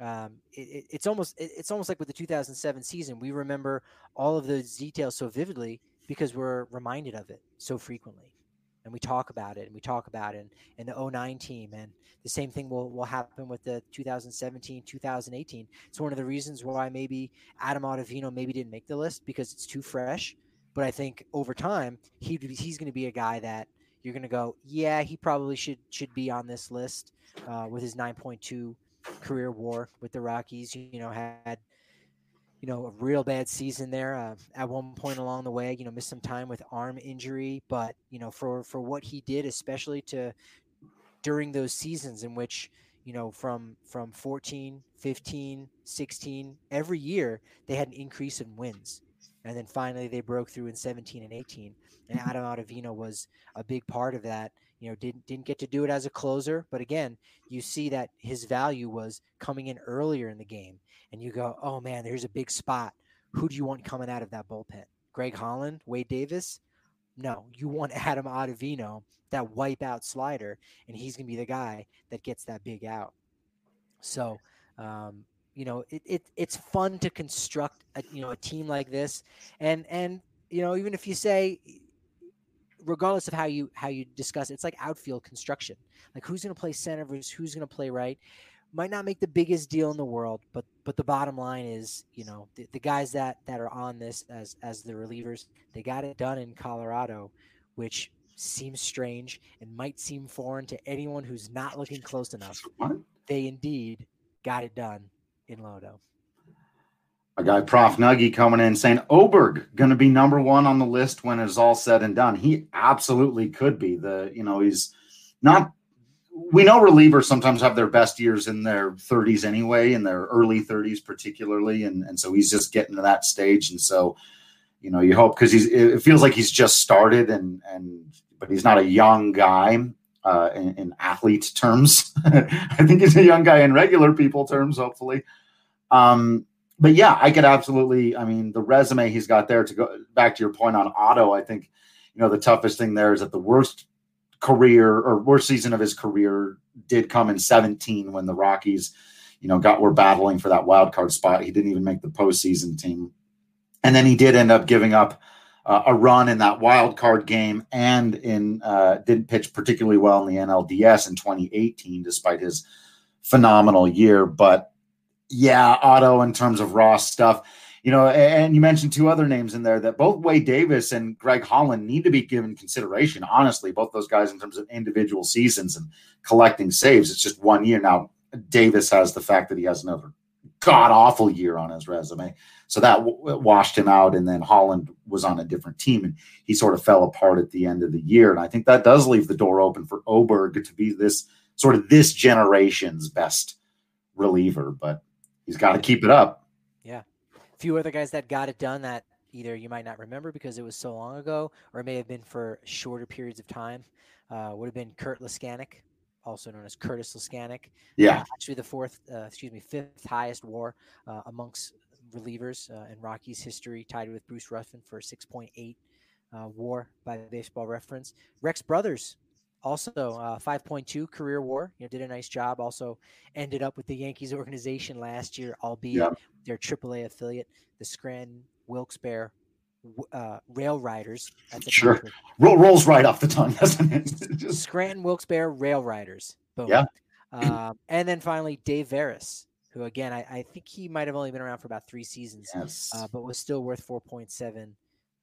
um, it, it's almost it's almost like with the 2007 season we remember all of those details so vividly because we're reminded of it so frequently and we talk about it and we talk about it and, and the 09 team and the same thing will, will happen with the 2017 2018 it's one of the reasons why maybe adam ottavino maybe didn't make the list because it's too fresh. But i think over time he, he's going to be a guy that you're going to go yeah he probably should should be on this list uh, with his 9.2 career war with the rockies you know had you know, a real bad season there. Uh, at one point along the way, you know, missed some time with arm injury, but you know, for for what he did, especially to during those seasons in which you know from from 14 15 16 every year they had an increase in wins and then finally they broke through in 17 and 18 and adam ottavino was a big part of that you know didn't didn't get to do it as a closer but again you see that his value was coming in earlier in the game and you go, oh man, there's a big spot. Who do you want coming out of that bullpen? Greg Holland, Wade Davis? No, you want Adam Ottavino, that wipeout slider, and he's to be the guy that gets that big out. So, um, you know, it, it it's fun to construct a you know a team like this, and and you know even if you say, regardless of how you how you discuss it, it's like outfield construction. Like who's going to play center versus who's going to play right might not make the biggest deal in the world, but but the bottom line is, you know, the, the guys that that are on this as as the relievers, they got it done in Colorado, which seems strange and might seem foreign to anyone who's not looking close enough. They indeed got it done in Lodo. A guy, Prof Nuggy, coming in saying Oberg going to be number one on the list when it's all said and done. He absolutely could be. The you know he's not we know relievers sometimes have their best years in their 30s anyway, in their early 30s particularly, and and so he's just getting to that stage, and so you know you hope because he's it feels like he's just started, and and but he's not a young guy uh, in, in athlete terms. I think he's a young guy in regular people terms, hopefully. Um, but yeah, I could absolutely. I mean, the resume he's got there to go back to your point on Otto. I think you know the toughest thing there is that the worst career or worst season of his career did come in 17 when the Rockies, you know, got were battling for that wild card spot. He didn't even make the postseason team, and then he did end up giving up uh, a run in that wild card game and in uh, didn't pitch particularly well in the NLDS in 2018, despite his phenomenal year. But yeah, Otto in terms of raw stuff you know, and you mentioned two other names in there that both Wade Davis and Greg Holland need to be given consideration. Honestly, both those guys in terms of individual seasons and collecting saves. It's just one year now. Davis has the fact that he has another god awful year on his resume, so that w- washed him out. And then Holland was on a different team, and he sort of fell apart at the end of the year. And I think that does leave the door open for Oberg to be this sort of this generation's best reliever, but he's got to keep it up Yeah. A few other guys that got it done that either you might not remember because it was so long ago, or it may have been for shorter periods of time. Uh, would have been Kurt Leskanic, also known as Curtis Leskanic. Yeah, uh, actually the fourth, uh, excuse me, fifth highest WAR uh, amongst relievers uh, in Rockies history, tied with Bruce Ruffin for 6.8 uh, WAR by Baseball Reference. Rex Brothers also uh, 5.2 career war you know did a nice job. Also ended up with the yankees organization last year albeit yeah. their aaa affiliate the scranton wilkes-barre uh, rail riders sure. Roll, rolls right off the tongue doesn't it? Just... scranton wilkes-barre rail riders. Boom. yeah. Um, and then finally dave veres who again I, I, think he might have only been around for about three seasons yes. uh, but was still worth 4.7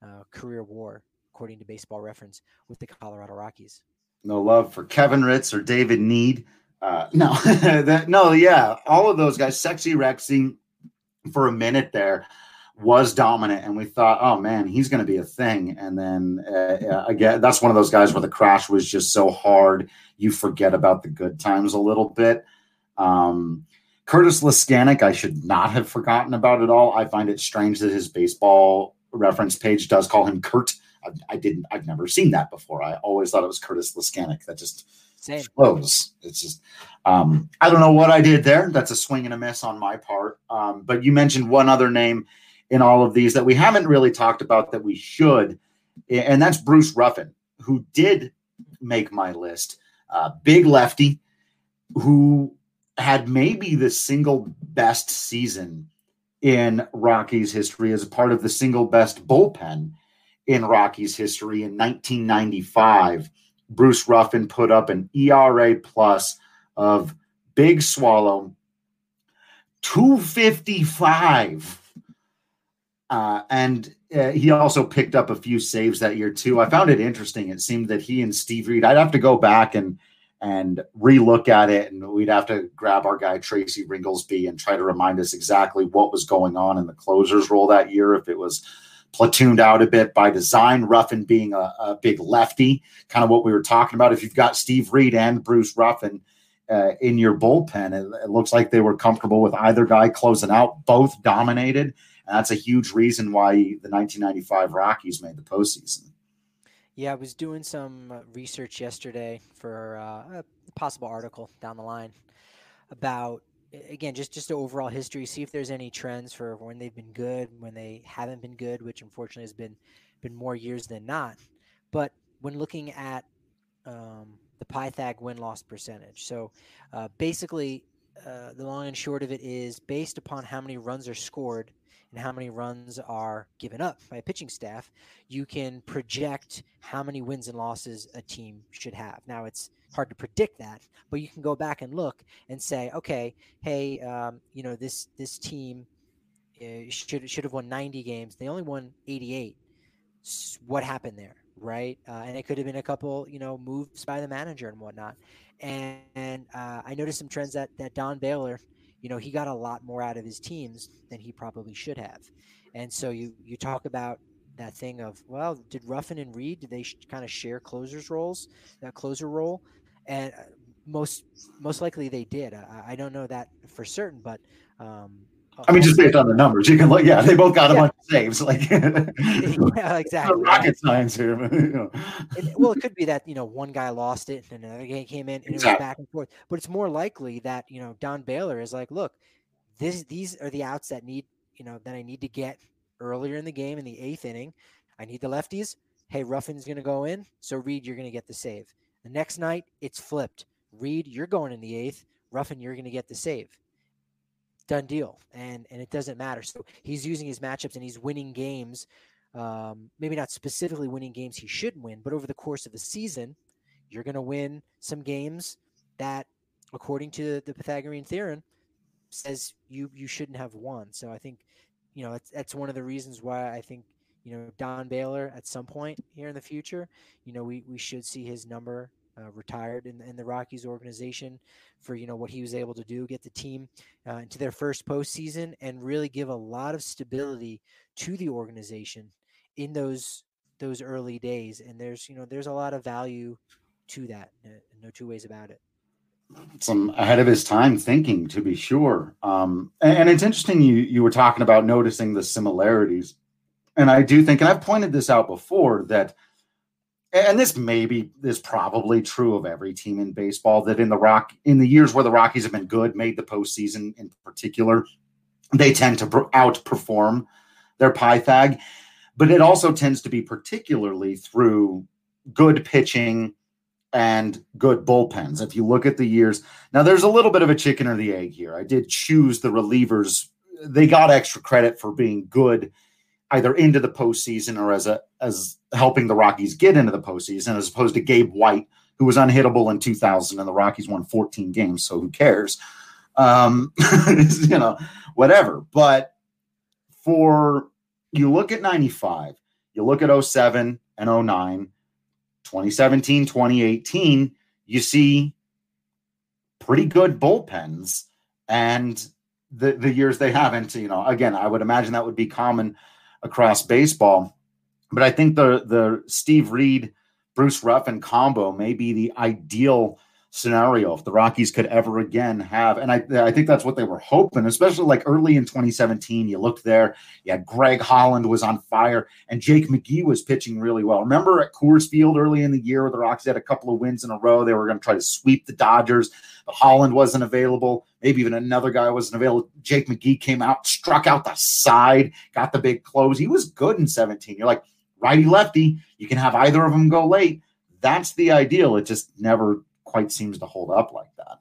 uh, career war according to baseball reference with the colorado rockies no love for Kevin Ritz or David Nied. Uh, no, that, no, yeah, all of those guys. Sexy Rexy for a minute there was dominant, and we thought, oh man, he's going to be a thing. And then uh, again, that's one of those guys where the crash was just so hard, you forget about the good times a little bit. Um, Curtis Leskanic, I should not have forgotten about at all. I find it strange that his baseball reference page does call him Kurt. I, I didn't. I've never seen that before. I always thought it was Curtis Leskanic. That just Same. flows. It's just. Um, I don't know what I did there. That's a swing and a miss on my part. Um, but you mentioned one other name in all of these that we haven't really talked about that we should, and that's Bruce Ruffin, who did make my list. Uh, big lefty, who had maybe the single best season in Rockies history as a part of the single best bullpen in Rockies history in 1995. Bruce Ruffin put up an ERA plus of Big Swallow 255. Uh, and uh, he also picked up a few saves that year too. I found it interesting. It seemed that he and Steve Reed, I'd have to go back and and relook at it, and we'd have to grab our guy Tracy Ringolsby and try to remind us exactly what was going on in the closers role that year. If it was platooned out a bit by design, Ruffin being a, a big lefty, kind of what we were talking about. If you've got Steve Reed and Bruce Ruffin uh, in your bullpen, it, it looks like they were comfortable with either guy closing out. Both dominated and that's a huge reason why the 1995 Rockies made the postseason. Yeah, I was doing some uh, research yesterday for uh, a possible article down the line about again just just overall history see if there's any trends for when they've been good when they haven't been good which unfortunately has been been more years than not but when looking at um, the pythag win-loss percentage so uh, basically uh, the long and short of it is based upon how many runs are scored and how many runs are given up by a pitching staff, you can project how many wins and losses a team should have. Now, it's hard to predict that, but you can go back and look and say, okay, hey, um, you know, this this team uh, should should have won 90 games. They only won 88. What happened there, right? Uh, and it could have been a couple, you know, moves by the manager and whatnot. And, and uh, I noticed some trends that that Don Baylor you know, he got a lot more out of his teams than he probably should have. And so you you talk about that thing of well, did Ruffin and Reed did they sh- kind of share closers roles, that closer role, and uh, most most likely they did. I, I don't know that for certain, but um, I mean, just based on the numbers, you can look. Yeah, they both got a yeah. bunch of saves. Like, yeah, exactly. rocket science here. you know. and, well, it could be that you know one guy lost it and another guy came in and exactly. it was back and forth. But it's more likely that you know Don Baylor is like, look, this these are the outs that need you know that I need to get earlier in the game in the eighth inning. I need the lefties. Hey, Ruffin's going to go in, so Reed, you're going to get the save. The next night, it's flipped. Reed, you're going in the eighth. Ruffin, you're going to get the save done deal, and and it doesn't matter. So he's using his matchups and he's winning games. Um, maybe not specifically winning games he should win, but over the course of the season, you're going to win some games that, according to the Pythagorean theorem, says you you shouldn't have won. So I think, you know, that's, that's one of the reasons why I think you know Don Baylor at some point here in the future, you know, we we should see his number uh, retired in, in the Rockies organization for you know what he was able to do, get the team uh, into their first postseason, and really give a lot of stability to the organization in those those early days. And there's you know there's a lot of value to that. No two ways about it. Some ahead of his time thinking, to be sure. Um, and, and it's interesting you you were talking about noticing the similarities, and I do think, and I've pointed this out before that and this maybe is probably true of every team in baseball that in the rock in the years where the Rockies have been good, made the postseason in particular, they tend to outperform their Pythag. But it also tends to be particularly through good pitching and good bullpens. If you look at the years, now there's a little bit of a chicken or the egg here. I did choose the relievers; they got extra credit for being good either into the postseason or as a as helping the Rockies get into the postseason, as opposed to Gabe White, who was unhittable in 2000, and the Rockies won 14 games. So who cares? Um, you know, whatever. But for you look at 95, you look at 07 and 09, 2017, 2018, you see pretty good bullpens. And the, the years they haven't, you know, again, I would imagine that would be common across baseball. But I think the the Steve Reed, Bruce Ruffin combo may be the ideal scenario if the Rockies could ever again have. And I, I think that's what they were hoping, especially like early in 2017. You looked there, yeah, Greg Holland was on fire and Jake McGee was pitching really well. Remember at Coors Field early in the year, the Rockies had a couple of wins in a row. They were going to try to sweep the Dodgers, but Holland wasn't available. Maybe even another guy wasn't available. Jake McGee came out, struck out the side, got the big close. He was good in 17. You're like, righty lefty, you can have either of them go late. That's the ideal. It just never quite seems to hold up like that.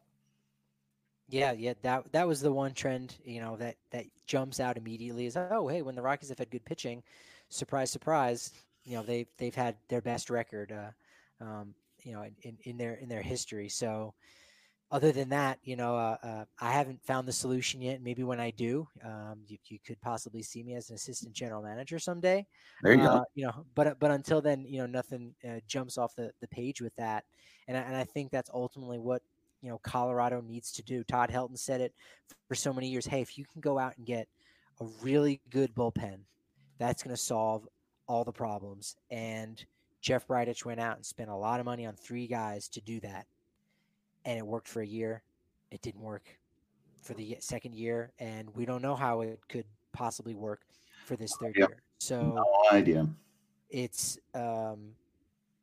Yeah, yeah, that that was the one trend, you know, that that jumps out immediately is oh, hey, when the Rockies have had good pitching, surprise, surprise, you know, they've they've had their best record, uh, um, you know, in, in their in their history. So, other than that, you know, uh, uh, I haven't found the solution yet. Maybe when I do, um, you, you, could possibly see me as an assistant general manager someday. There you uh, go. You know, but but until then, you know, nothing uh, jumps off the, the page with that, and I, and I think that's ultimately what you know Colorado needs to do. Todd Helton said it for so many years. Hey, if you can go out and get a really good bullpen, that's going to solve all the problems. And Jeff Bridich went out and spent a lot of money on three guys to do that and it worked for a year. It didn't work for the second year, and we don't know how it could possibly work for this third yep. year. So no idea. It's um,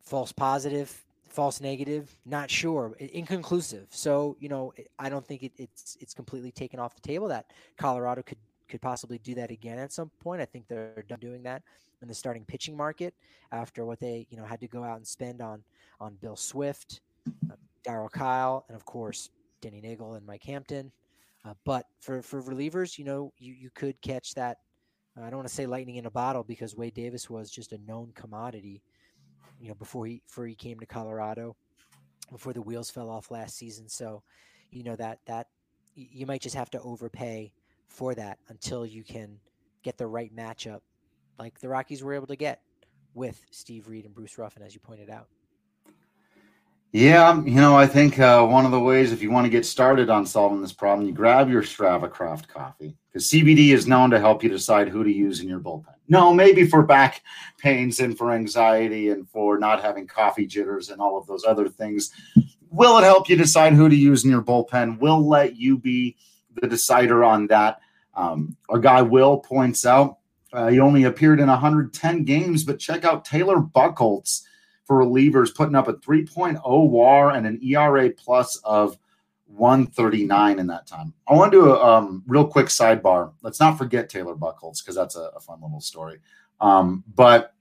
false positive, false negative, not sure, inconclusive. So you know, I don't think it, it's it's completely taken off the table that Colorado could could possibly do that again at some point. I think they're done doing that in the starting pitching market after what they you know had to go out and spend on on Bill Swift, uh, Kile, and of course Denny Neagle and Mike Hampton. Uh, but for for relievers, you know, you you could catch that. Uh, I don't want to say lightning in a bottle because Wade Davis was just a known commodity. You know, before he before he came to Colorado, before the wheels fell off last season. So, you know that that you might just have to overpay for that until you can get the right matchup, like the Rockies were able to get with Steve Reed and Bruce Ruffin, as you pointed out. Yeah, you know, I think uh, one of the ways, if you want to get started on solving this problem, you grab your Strava Craft coffee because CBD is known to help you decide who to use in your bullpen. No, maybe for back pains and for anxiety and for not having coffee jitters and all of those other things. Will it help you decide who to use in your bullpen? We'll let you be the decider on that. Um, our guy Will points out uh, he only appeared in 110 games, but check out Taylor Buchholz for relievers, putting up a 3.0 WAR and an ERA plus of 139 in that time. I want to do a um, real quick sidebar. Let's not forget Taylor Buchholz because that's a, a, fun little story. Um, but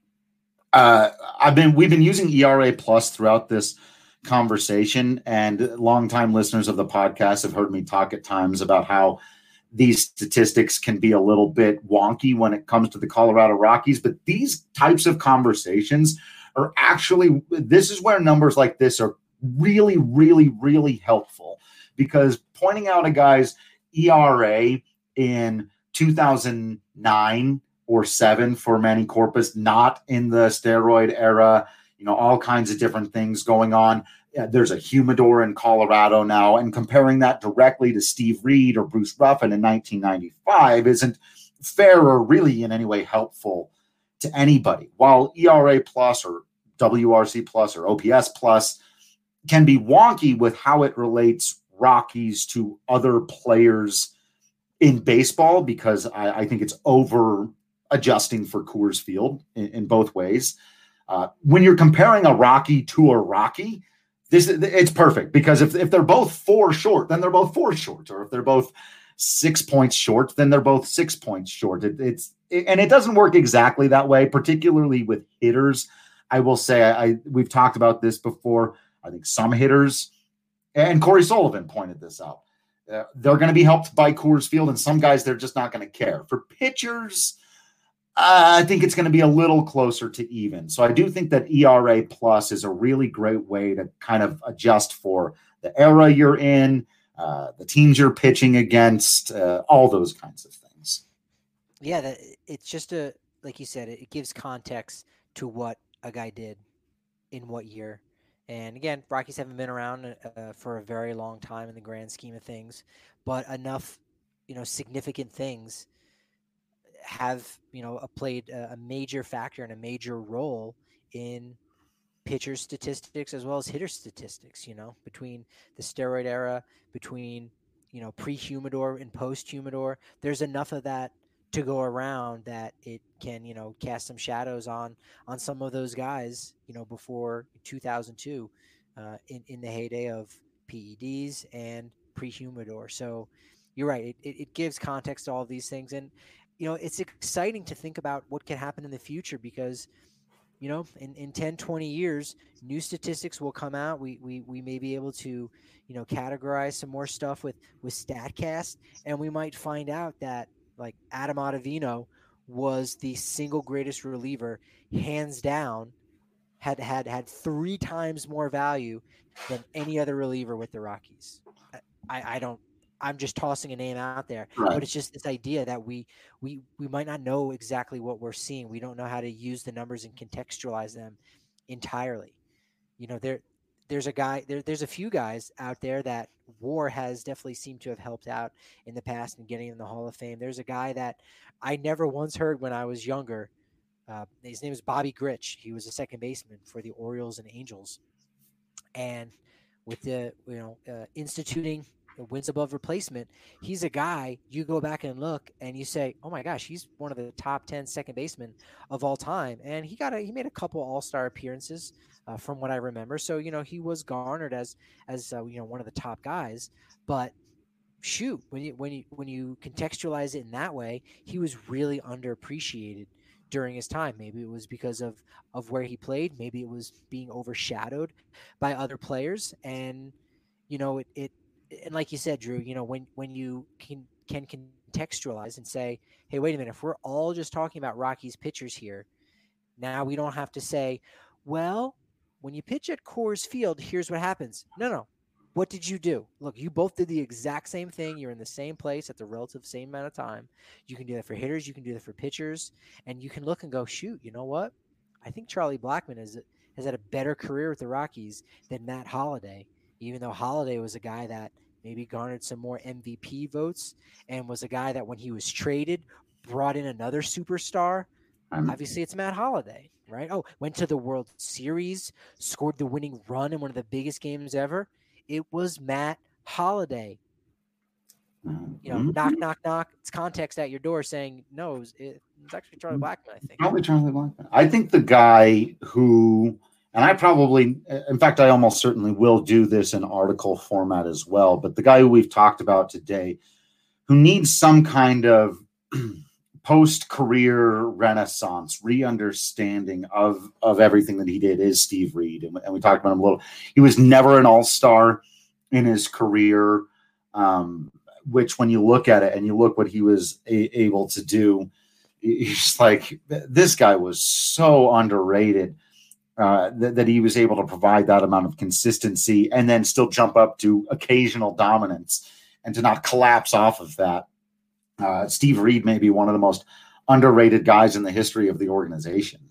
uh, I've been we've been using ERA plus throughout this conversation, and longtime listeners of the podcast have heard me talk at times about how these statistics can be a little bit wonky when it comes to the Colorado Rockies. But these types of conversations are actually this is where numbers like this are really, really, really helpful because pointing out a guy's ERA in 2009 or seven for Manny Corpas, not in the steroid era, you know, all kinds of different things going on. There's a humidor in Colorado now, and comparing that directly to Steve Reed or Bruce Ruffin in 1995 isn't fair or really in any way helpful to anybody. While ERA plus or WRC plus or OPS plus can be wonky with how it relates Rockies to other players in baseball because I, I think it's over adjusting for Coors Field in, in both ways. Uh, when you're comparing a Rocky to a Rocky, this it's perfect because if, if they're both four short, then they're both four short, or if they're both six points short, then they're both six points short. It, it's it, and it doesn't work exactly that way, particularly with hitters. I will say I, I we've talked about this before. I think some hitters and Cory Sullivan pointed this out. Uh, they're going to be helped by Coors Field, and some guys they're just not going to care. For pitchers, uh, I think it's going to be a little closer to even. So I do think that ERA plus is a really great way to kind of adjust for the era you're in, uh, the teams you're pitching against, uh, all those kinds of things. Yeah, that, it's just a like you said, it, gives context to what a guy did in what year. And again, Rockies haven't been around uh, for a very long time in the grand scheme of things, but enough, you know, significant things have, you know, played a, a major factor and a major role in pitcher statistics as well as hitter statistics, you know, between the steroid era, between, you know, pre humidor and post humidor. There's enough of that to go around that it can, you know, cast some shadows on on some of those guys, you know, before 2002 uh, in, in the heyday of PEDs and pre humidor. So you're right. It, it, it gives context to all these things. And, you know, it's exciting to think about what can happen in the future because – you know, in, in 10, 20 years, new statistics will come out. We, we, we may be able to, you know, categorize some more stuff with, with StatCast, and we might find out that like Adam Ottavino was the single greatest reliever, hands down, had had had three times more value than any other reliever with the Rockies. I, I don't I'm just tossing a name out there, right. but it's just this idea that we we we might not know exactly what we're seeing. We don't know how to use the numbers and contextualize them entirely. You know, there there's a guy there, there's a few guys out there that war has definitely seemed to have helped out in the past and getting in the hall of fame. There's a guy that i never once heard when i was younger uh, his name is bobby grich he was a second baseman for the orioles and angels. And with the you know uh, instituting wins above replacement. He's a guy you go back and look and you say, "Oh my gosh, he's one of the top 10 second basemen of all time." And he got a he made a couple All-Star appearances uh, from what I remember. So, you know, he was garnered as as uh, you know, one of the top guys, but shoot, when you when you when you contextualize it in that way, he was really underappreciated during his time. Maybe it was because of of where he played. Maybe it was being overshadowed by other players, and you know it it and like you said, Drew, you know, when when you can can contextualize and say, hey, wait a minute, if we're all just talking about Rockies pitchers here, now we don't have to say, well, when you pitch at Coors Field, here's what happens. No, no. What did you do? Look, you both did the exact same thing. You're in the same place at the relative same amount of time. You can do that for hitters. You can do that for pitchers, and you can look and go, shoot, you know what? I think Charlie Blackmon has has had a better career with the Rockies than Matt Holliday even though Holliday was a guy that maybe garnered some more MVP votes and was a guy that when he was traded brought in another superstar. Obviously, it's Matt Holliday, right? Oh, went to the World Series, scored the winning run in one of the biggest games ever. It was Matt Holliday. You know, mm-hmm. knock, knock, knock. It's context at your door saying no. It was, it, it's actually Charlie mm-hmm. Blackmon, I think. Probably Charlie Blackmon. I think the guy who and I probably, in fact, I almost certainly will do this in article format as well. But the guy who we've talked about today, who needs some kind of post career renaissance, re understanding of, of everything that he did, is Steve Reed. And, and we talked about him a little. He was never an all star in his career, um, which when you look at it and you look what he was a- able to do, he's like, this guy was so underrated uh, th- that he was able to provide that amount of consistency and then still jump up to occasional dominance and to not collapse off of that. Uh, Steve Reed may be one of the most underrated guys in the history of the organization.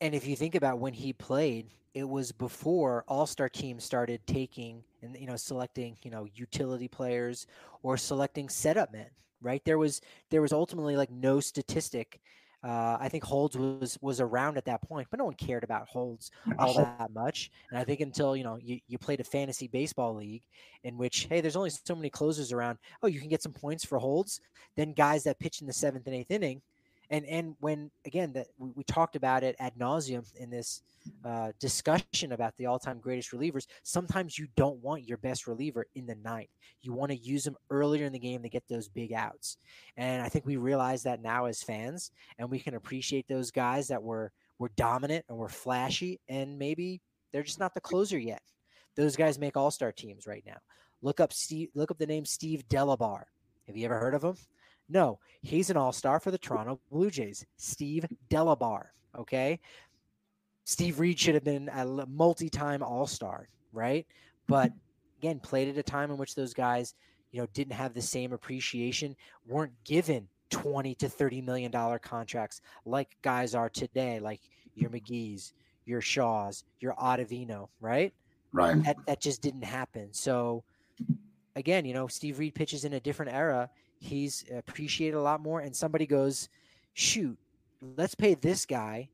And if you think about when he played, it was before all-star teams started taking and you know selecting you know utility players or selecting setup men right there was there was ultimately like no statistic uh, I think Holds was was around at that point, but no one cared about Holds all that much. And I think until you know you, you played a fantasy baseball league in which hey, there's only so many closers around. Oh, you can get some points for Holds. Then guys that pitch in the seventh and eighth inning, and and when again that we, we, talked about it ad nauseum in this uh, discussion about the all-time greatest relievers sometimes you don't want your best reliever in the ninth you want to use them earlier in the game to get those big outs. And i think we realize that now as fans and we can appreciate those guys that were were dominant and were flashy and maybe they're just not the closer yet. Those guys make all-star teams right now. Look up steve look up the name steve delabar have you ever heard of him no, he's an all star for the Toronto Blue Jays, Steve Delabar. Okay. Steve Reed should have been a multi time all star, right? But again, played at a time in which those guys, you know, didn't have the same appreciation, weren't given 20 to 30 million dollar contracts like guys are today, like your McGee's, your Shaw's, your Ottavino, right? Right. That, that just didn't happen. So again, you know, Steve Reed pitches in a different era he's appreciated a lot more. And somebody goes, shoot, let's pay this guy,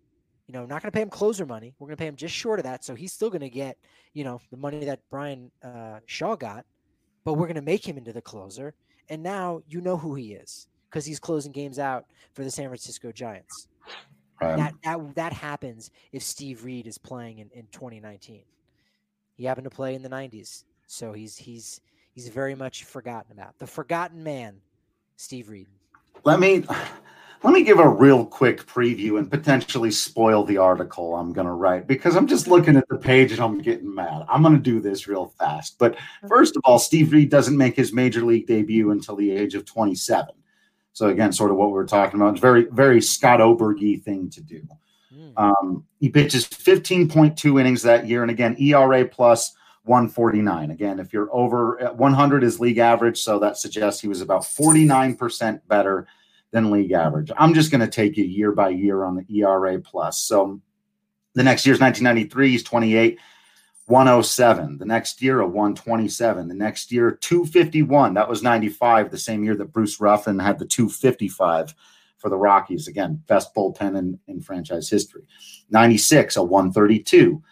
You know, not going to pay him closer money. We're going to pay him just short of that. So he's still going to get, you know, the money that Bryan uh, Shaw got, but we're going to make him into the closer. And now you know who he is because he's closing games out for the San Francisco Giants. Right. That, that, that happens if Steve Reed is playing in, in 2019. He happened to play in the 90s. So he's, he's, he's very much forgotten about. The forgotten man, Steve Reed. Let me let me give a real quick preview and potentially spoil the article I'm going to write because I'm just looking at the page and I'm getting mad. I'm going to do this real fast. But first of all, Steve Reed doesn't make his major league debut until the age of 27. So again, sort of what we were talking about. It's very, very Scott Oberg thing to do. Mm. Um, he pitches 15.2 innings that year, and again, ERA plus 149. Again, if you're over uh, 100 is league average, so that suggests he was about 49% better than league average. I'm just going to take you year by year on the ERA plus. So the next year's 1993, he's 28, 107. The next year, a 127. The next year, 251. That was 95, the same year that Bruce Ruffin had the 255 for the Rockies. Again, best bullpen in, in franchise history. 96, a 132.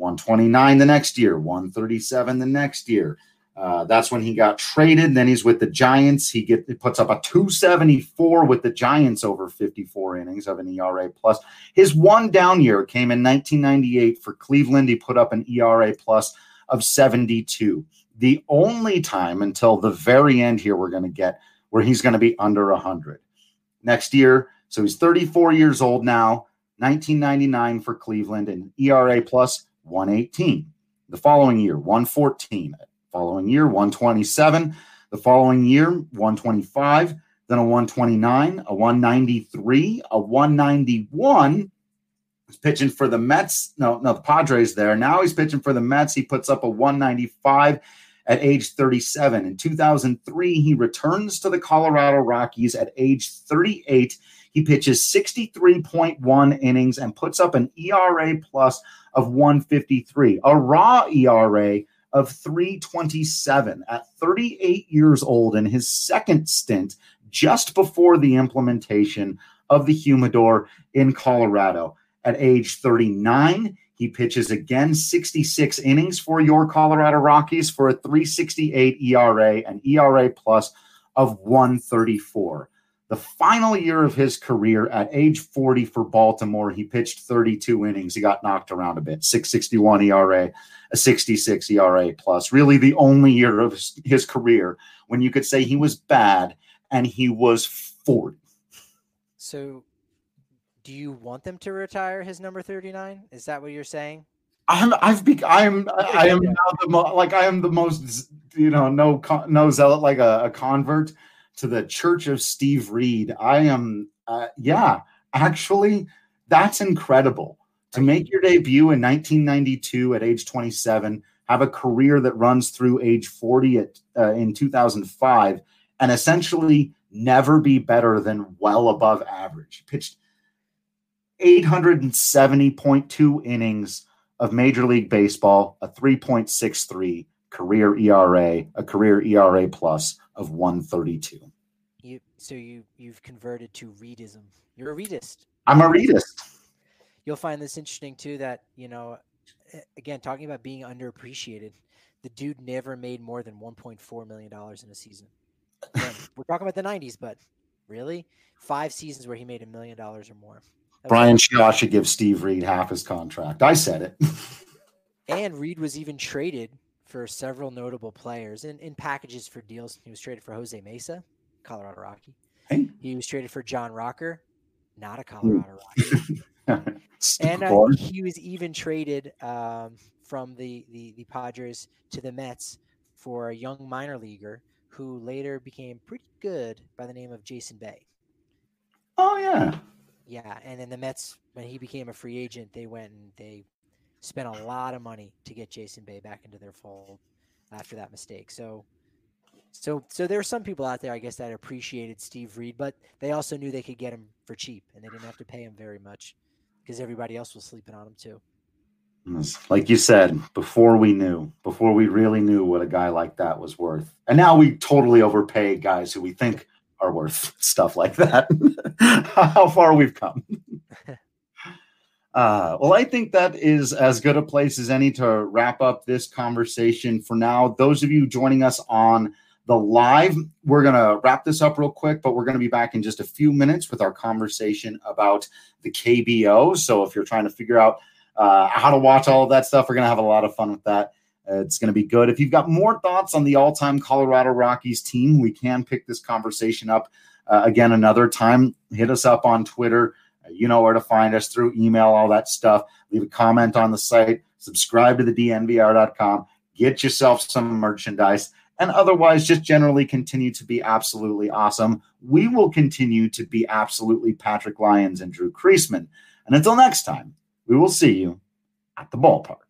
129 the next year, 137 the next year. Uh, that's when he got traded. Then he's with the Giants. He get he puts up a 274 with the Giants over 54 innings of an ERA plus. His one down year came in 1998 for Cleveland. He put up an ERA plus of 72. The only time until the very end here we're going to get where he's going to be under 100 next year. So he's 34 years old now. 1999 for Cleveland and ERA plus 118. The following year, 114 Following year, 127. The following year, 125. Then a 129, a 193, a 191. He's pitching for the Mets. No, no, the Padres there. Now he's pitching for the Mets. He puts up a 195 at age 37. In 2003, he returns to the Colorado Rockies at age 38. He pitches 63.1 innings and puts up an ERA plus of 153, a raw ERA of 327 at 38 years old in his second stint just before the implementation of the humidor in Colorado. At age 39, he pitches again 66 innings for your Colorado Rockies for a 368 ERA and ERA plus of 134. The final year of his career at age 40 for Baltimore, he pitched 32 innings. He got knocked around a bit, 661 ERA, a 66 ERA plus. Really, the only year of his, his career when you could say he was bad and he was 40. So, do you want them to retire his number 39? Is that what you're saying? I'm I've be I'm I am now the mo- like I am the most you know no no zealot like a, a convert to the Church of Steve Reed. I am, uh, yeah, actually, that's incredible. To make your debut in 1992 at age 27, have a career that runs through age 40 at, uh, in 2005, and essentially never be better than well above average. Pitched 870.2 innings of Major League Baseball, a 3.63 career ERA, a career ERA plus of 132. You so you you've converted to readism. You're a readist. I'm a readist. You'll find this interesting too. That you know, again, talking about being underappreciated, the dude never made more than 1.4 million dollars in a season. Again, we're talking about the 90s, but really, five seasons where he made a million dollars or more. Bryan Shaw should give Steve Reed half his contract. I said it. and Reed was even traded for several notable players in, in packages for deals. He was traded for Jose Mesa, Colorado Rocky. Hey. He was traded for John Rocker, not a Colorado Rocky. and uh, he was even traded um, from the, the, the Padres to the Mets for a young minor leaguer who later became pretty good by the name of Jason Bay. Oh yeah. Yeah, and then the Mets when he became a free agent, they went and they spent a lot of money to get Jason Bay back into their fold after that mistake. So, so, so there are some people out there, I guess, that appreciated Steve Reed, but they also knew they could get him for cheap, and they didn't have to pay him very much because everybody else was sleeping on him too. Like you said, before we knew, before we really knew what a guy like that was worth, and now we totally overpay guys who we think are worth stuff like that. How far we've come. Uh, well, I think that is as good a place as any to wrap up this conversation for now. Those of you joining us on the live, we're going to wrap this up real quick, but we're going to be back in just a few minutes with our conversation about the KBO. So if you're trying to figure out uh, how to watch all of that stuff, we're going to have a lot of fun with that. Uh, it's going to be good. If you've got more thoughts on the all time Colorado Rockies team, we can pick this conversation up uh, again another time. Hit us up on Twitter. Uh, you know where to find us through email, all that stuff. Leave a comment on the site. Subscribe to the DNVR.com. Get yourself some merchandise. And otherwise, just generally continue to be absolutely awesome. We will continue to be absolutely Patrick Lyons and Drew Creasman. And until next time, we will see you at the ballpark.